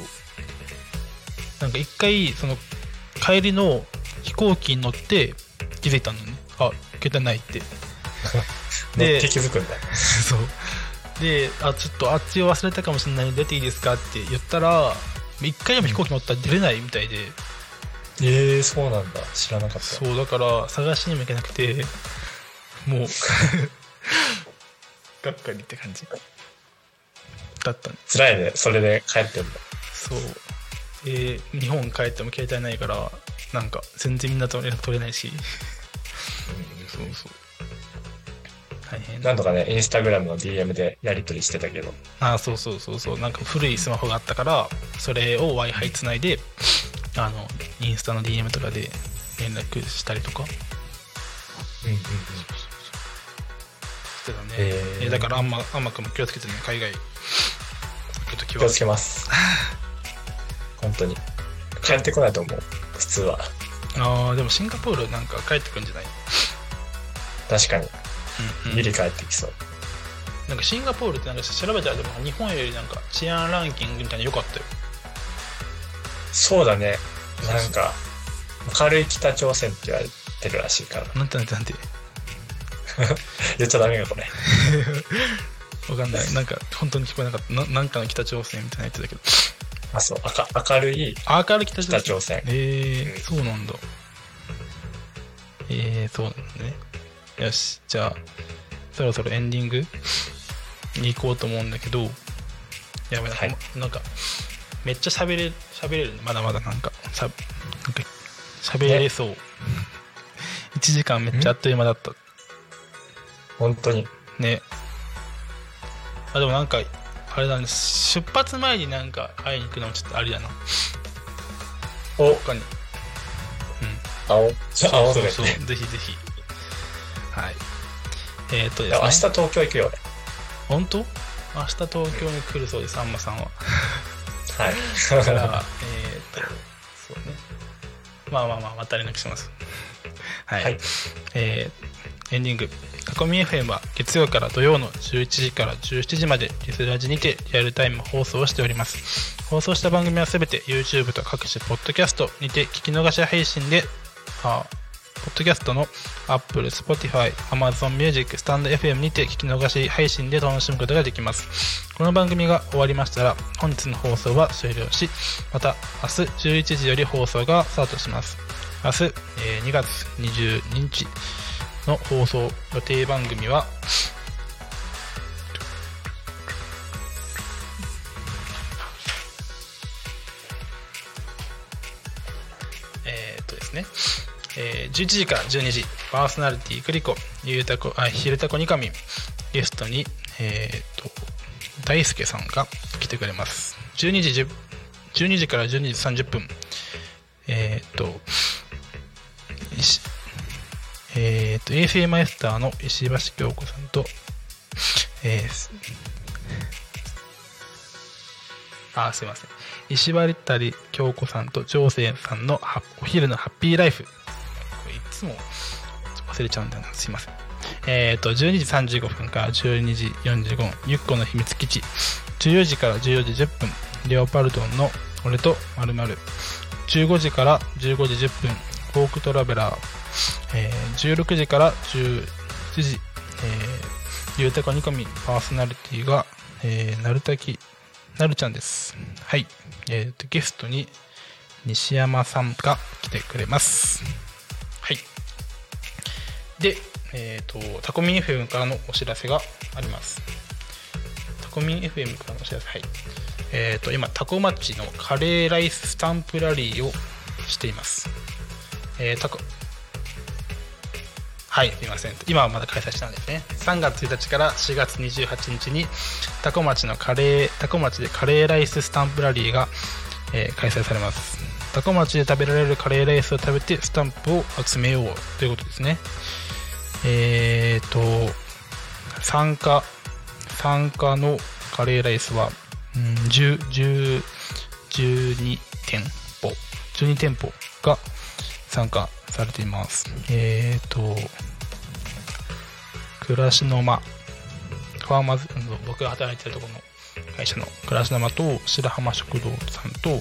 Speaker 1: なんか一回その帰りの飛行機に乗って気づいたのね。あ携帯ないって。
Speaker 2: 乗って気づくんだ。
Speaker 1: そう。であちょっとあっちを忘れたかもしれないので出ていいですかって言ったら一回でも飛行機乗ったら出れないみたいで、
Speaker 2: ええー、そうなんだ。知らなかった。
Speaker 1: そうだから探しにも行けなくてもう がっかりって感じだったね
Speaker 2: 辛いね。それで帰ってんだ。
Speaker 1: そうで日本帰っても携帯ないからなんか全然みんなと連絡取れないしそうそう大変
Speaker 2: なんとかね、インスタグラムの DM でやり取りしてたけど。
Speaker 1: あそうそうそうそうなんか古いスマホがあったからそれを w i f i つないであのインスタの DM とかで連絡したりとか
Speaker 2: うんうんうん。
Speaker 1: してたね、
Speaker 2: へー
Speaker 1: えだからあんまあんまくんも気をつけてね海外行くときは
Speaker 2: 気をつけます。本当に。帰ってこないと思う。普通は。
Speaker 1: ああでもシンガポールなんか帰ってくるんじゃない、
Speaker 2: 確かに。
Speaker 1: うんうん
Speaker 2: ギリ帰ってきそう。
Speaker 1: なんかシンガポールってなんか調べたらでも日本よりなんか治安ランキングみたいなの良かったよ
Speaker 2: そうだね。なんか、明るい北朝鮮って言われてるらしいから。
Speaker 1: なんてなんてなんて？
Speaker 2: 言っちゃダメか、これ。
Speaker 1: わかんない。なんか本当に聞こえなかった。ななんかの北朝鮮みたいな言ってたけど。
Speaker 2: あ、そう。明明るい
Speaker 1: あ明るい北朝鮮？
Speaker 2: 北朝鮮。
Speaker 1: えー
Speaker 2: うん。
Speaker 1: そうなんだ。えー、そうなんだね。よし。じゃあそろそろエンディングに行こうと思うんだけど。やばいな,、
Speaker 2: はい。
Speaker 1: なんかめっちゃ喋れ喋れるね。まだまだなんかさなんか喋れそう、1時間めっちゃあっという間だった。
Speaker 2: 本当に。
Speaker 1: ね。あでもなんかあれだね。出発前になんか会いに行くのもちょっとありだな。
Speaker 2: お、
Speaker 1: 他に。
Speaker 2: 青、
Speaker 1: そう
Speaker 2: 青とか
Speaker 1: そうそう。
Speaker 2: 言って。
Speaker 1: ぜ。ひぜひ。はい。えっ、ー、とですね。
Speaker 2: 東京行くよ、俺。
Speaker 1: 本当？明日東京に来るそうです。さんまさんは
Speaker 2: はい。
Speaker 1: だからえっとそうね。まあまあまあまた連絡します。はい、
Speaker 2: はい。
Speaker 1: えーエンディング。タコミ FM は月曜から土曜の11時から17時までリスラジにてリアルタイム放送をしております。放送した番組はすべて YouTube と各種ポッドキャストにて聞き逃し配信であポッドキャストの Apple、Spotify、Amazon Music、StandFM にて聞き逃し配信で楽しむことができます。この番組が終わりましたら、本日の放送は終了し、また明日11時より放送がスタートします。明日、え2月22日の放送予定番組は、えっとですね、えー11時から12時、パーソナリティクリコ、ゆうたこ、あ、ひるたこにかみ、ゲストに、えーっと、大輔さんが来てくれます。12時10、12時から12時30分、えーと、えーと、衛星マイスターの石橋京子さんと、えーあ、すいません。石張り京子さんと上仙さんのお昼のハッピーライフ。つも忘れちゃうんだな。すいません。えっ、と、12時35分から12時45分、ゆっこの秘密基地。14時から14時10分、レオパルドンの俺と〇〇。15時から15時10分、フォークトラベラー、えー16時から17時、えー、ゆうたかにかみパーソナリティが、えー、なるたきなるちゃんです。はい。えーと、ゲストに西山さんが来てくれます。で、えっ、と、タコミン FM からのお知らせがあります。タコミン FM からのお知らせ、はい。えっ、と、今、タコ町のカレーライススタンプラリーをしています。えー、タコ、はい、すいません。今はまだ開催したんですね。3月1日から4月28日に、タコ町のカレー、タコ町でカレーライススタンプラリーが、えー開催されます。タコ町で食べられるカレーライスを食べてスタンプを集めようということですね。えーと、参加、参加のカレーライスは、うん、10、10、12店舗、12店舗が参加されています。えーと、暮らしの間、ファーマーズ、僕が働いてるところの会社の暮らしの間と白浜食堂さんと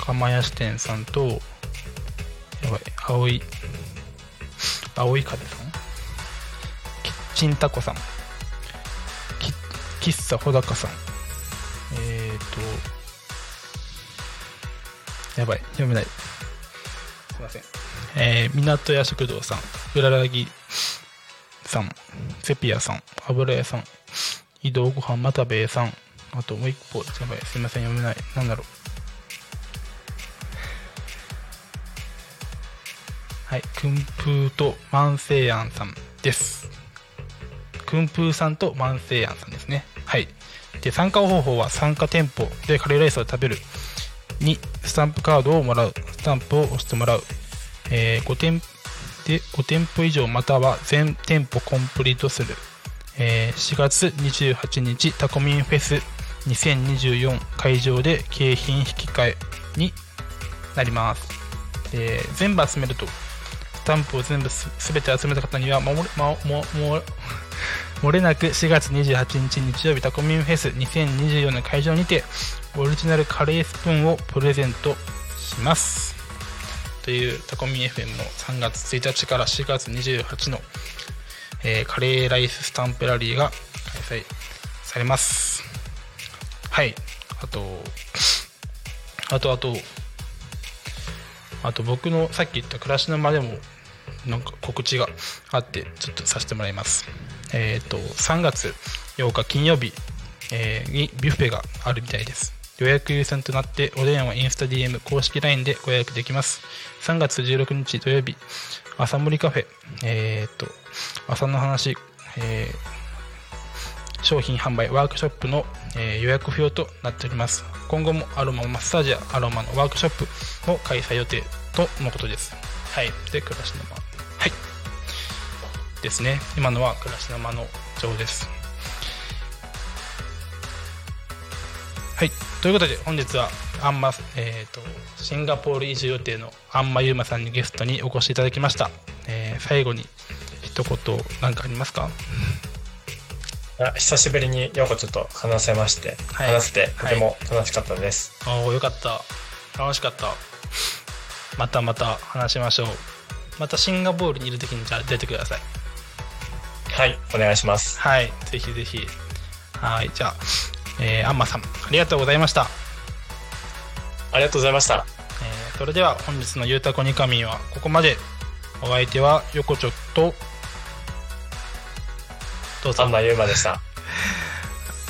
Speaker 1: 釜屋支店さんとやばい青い青い風さんキッチンタコさん。き喫茶穂高さん。えーとやばい読めない。すいません。えー、港屋食堂さん。浦らぎさん。セピアさん。油屋さん。移動ご飯またべえさん。あともう一歩やばいすいません読めない。なんだろう。はいクンプーと万世庵さんですクンプーさんと万世庵さんですね。はい。で参加方法は参加店舗でカレーライスを食べるにスタンプカードをもらう。スタンプを押してもらう、えー5店で5店舗以上または全店舗コンプリートする、えー4月28日タコミンフェス。2024会場で景品引き換えになります、え全部集めるとスタンプを全部す全て集めた方には守れ、ま、もも 漏れなく4月28日日曜日タコミンフェス2024の会場にてオリジナルカレースプーンをプレゼントします。というタコミン FM の3月1日から4月28の、えーカレーライススタンプラリーが開催されます。はい。あとあとあとあと僕のさっき言った暮らしの間でもなんか告知があってちょっとさせてもらいます。えっ、と3月8日金曜日、えーにビュッフェがあるみたいです。予約優先となってお電話インスタ DM 公式 LINE でご予約できます。3月16日土曜日朝森カフェ。えっ、と朝の話、えー商品販売ワークショップの、えー予約不要となっております。今後もアロママッサージやアロマのワークショップを開催予定とのことです。はい。で暮らしの間。はい。ですね。今のは暮らしの間の情報です。はい。ということで本日はアンマ、えー、とシンガポール移住予定のアンマユーマさんにゲストにお越しいただきました、えー最後に一言何かありますか？
Speaker 2: あ久しぶりにようこちょっと話せまして、
Speaker 1: はい。
Speaker 2: 話せてとても楽しかったです。
Speaker 1: おおよかった。楽しかった。またまた話しましょう。またシンガポールにいる時にじゃあ出てください。
Speaker 2: はい、お願いします。
Speaker 1: はいぜひぜひ。はいじゃあ、えー、アンマさんありがとうございました、
Speaker 2: ありがとうございました。
Speaker 1: えーそれでは本日の「ゆうたこにかみん」はここまで。お相手は横ちょっとどうぞ
Speaker 2: あんまゆうまでした。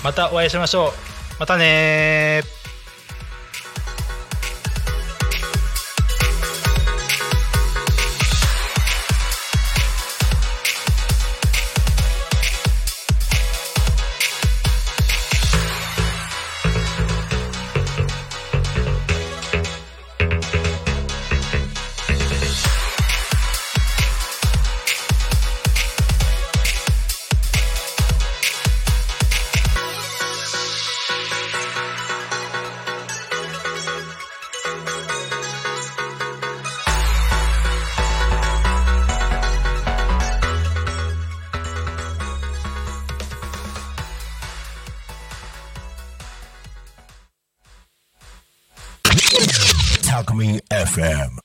Speaker 1: またお会いしましょうまたね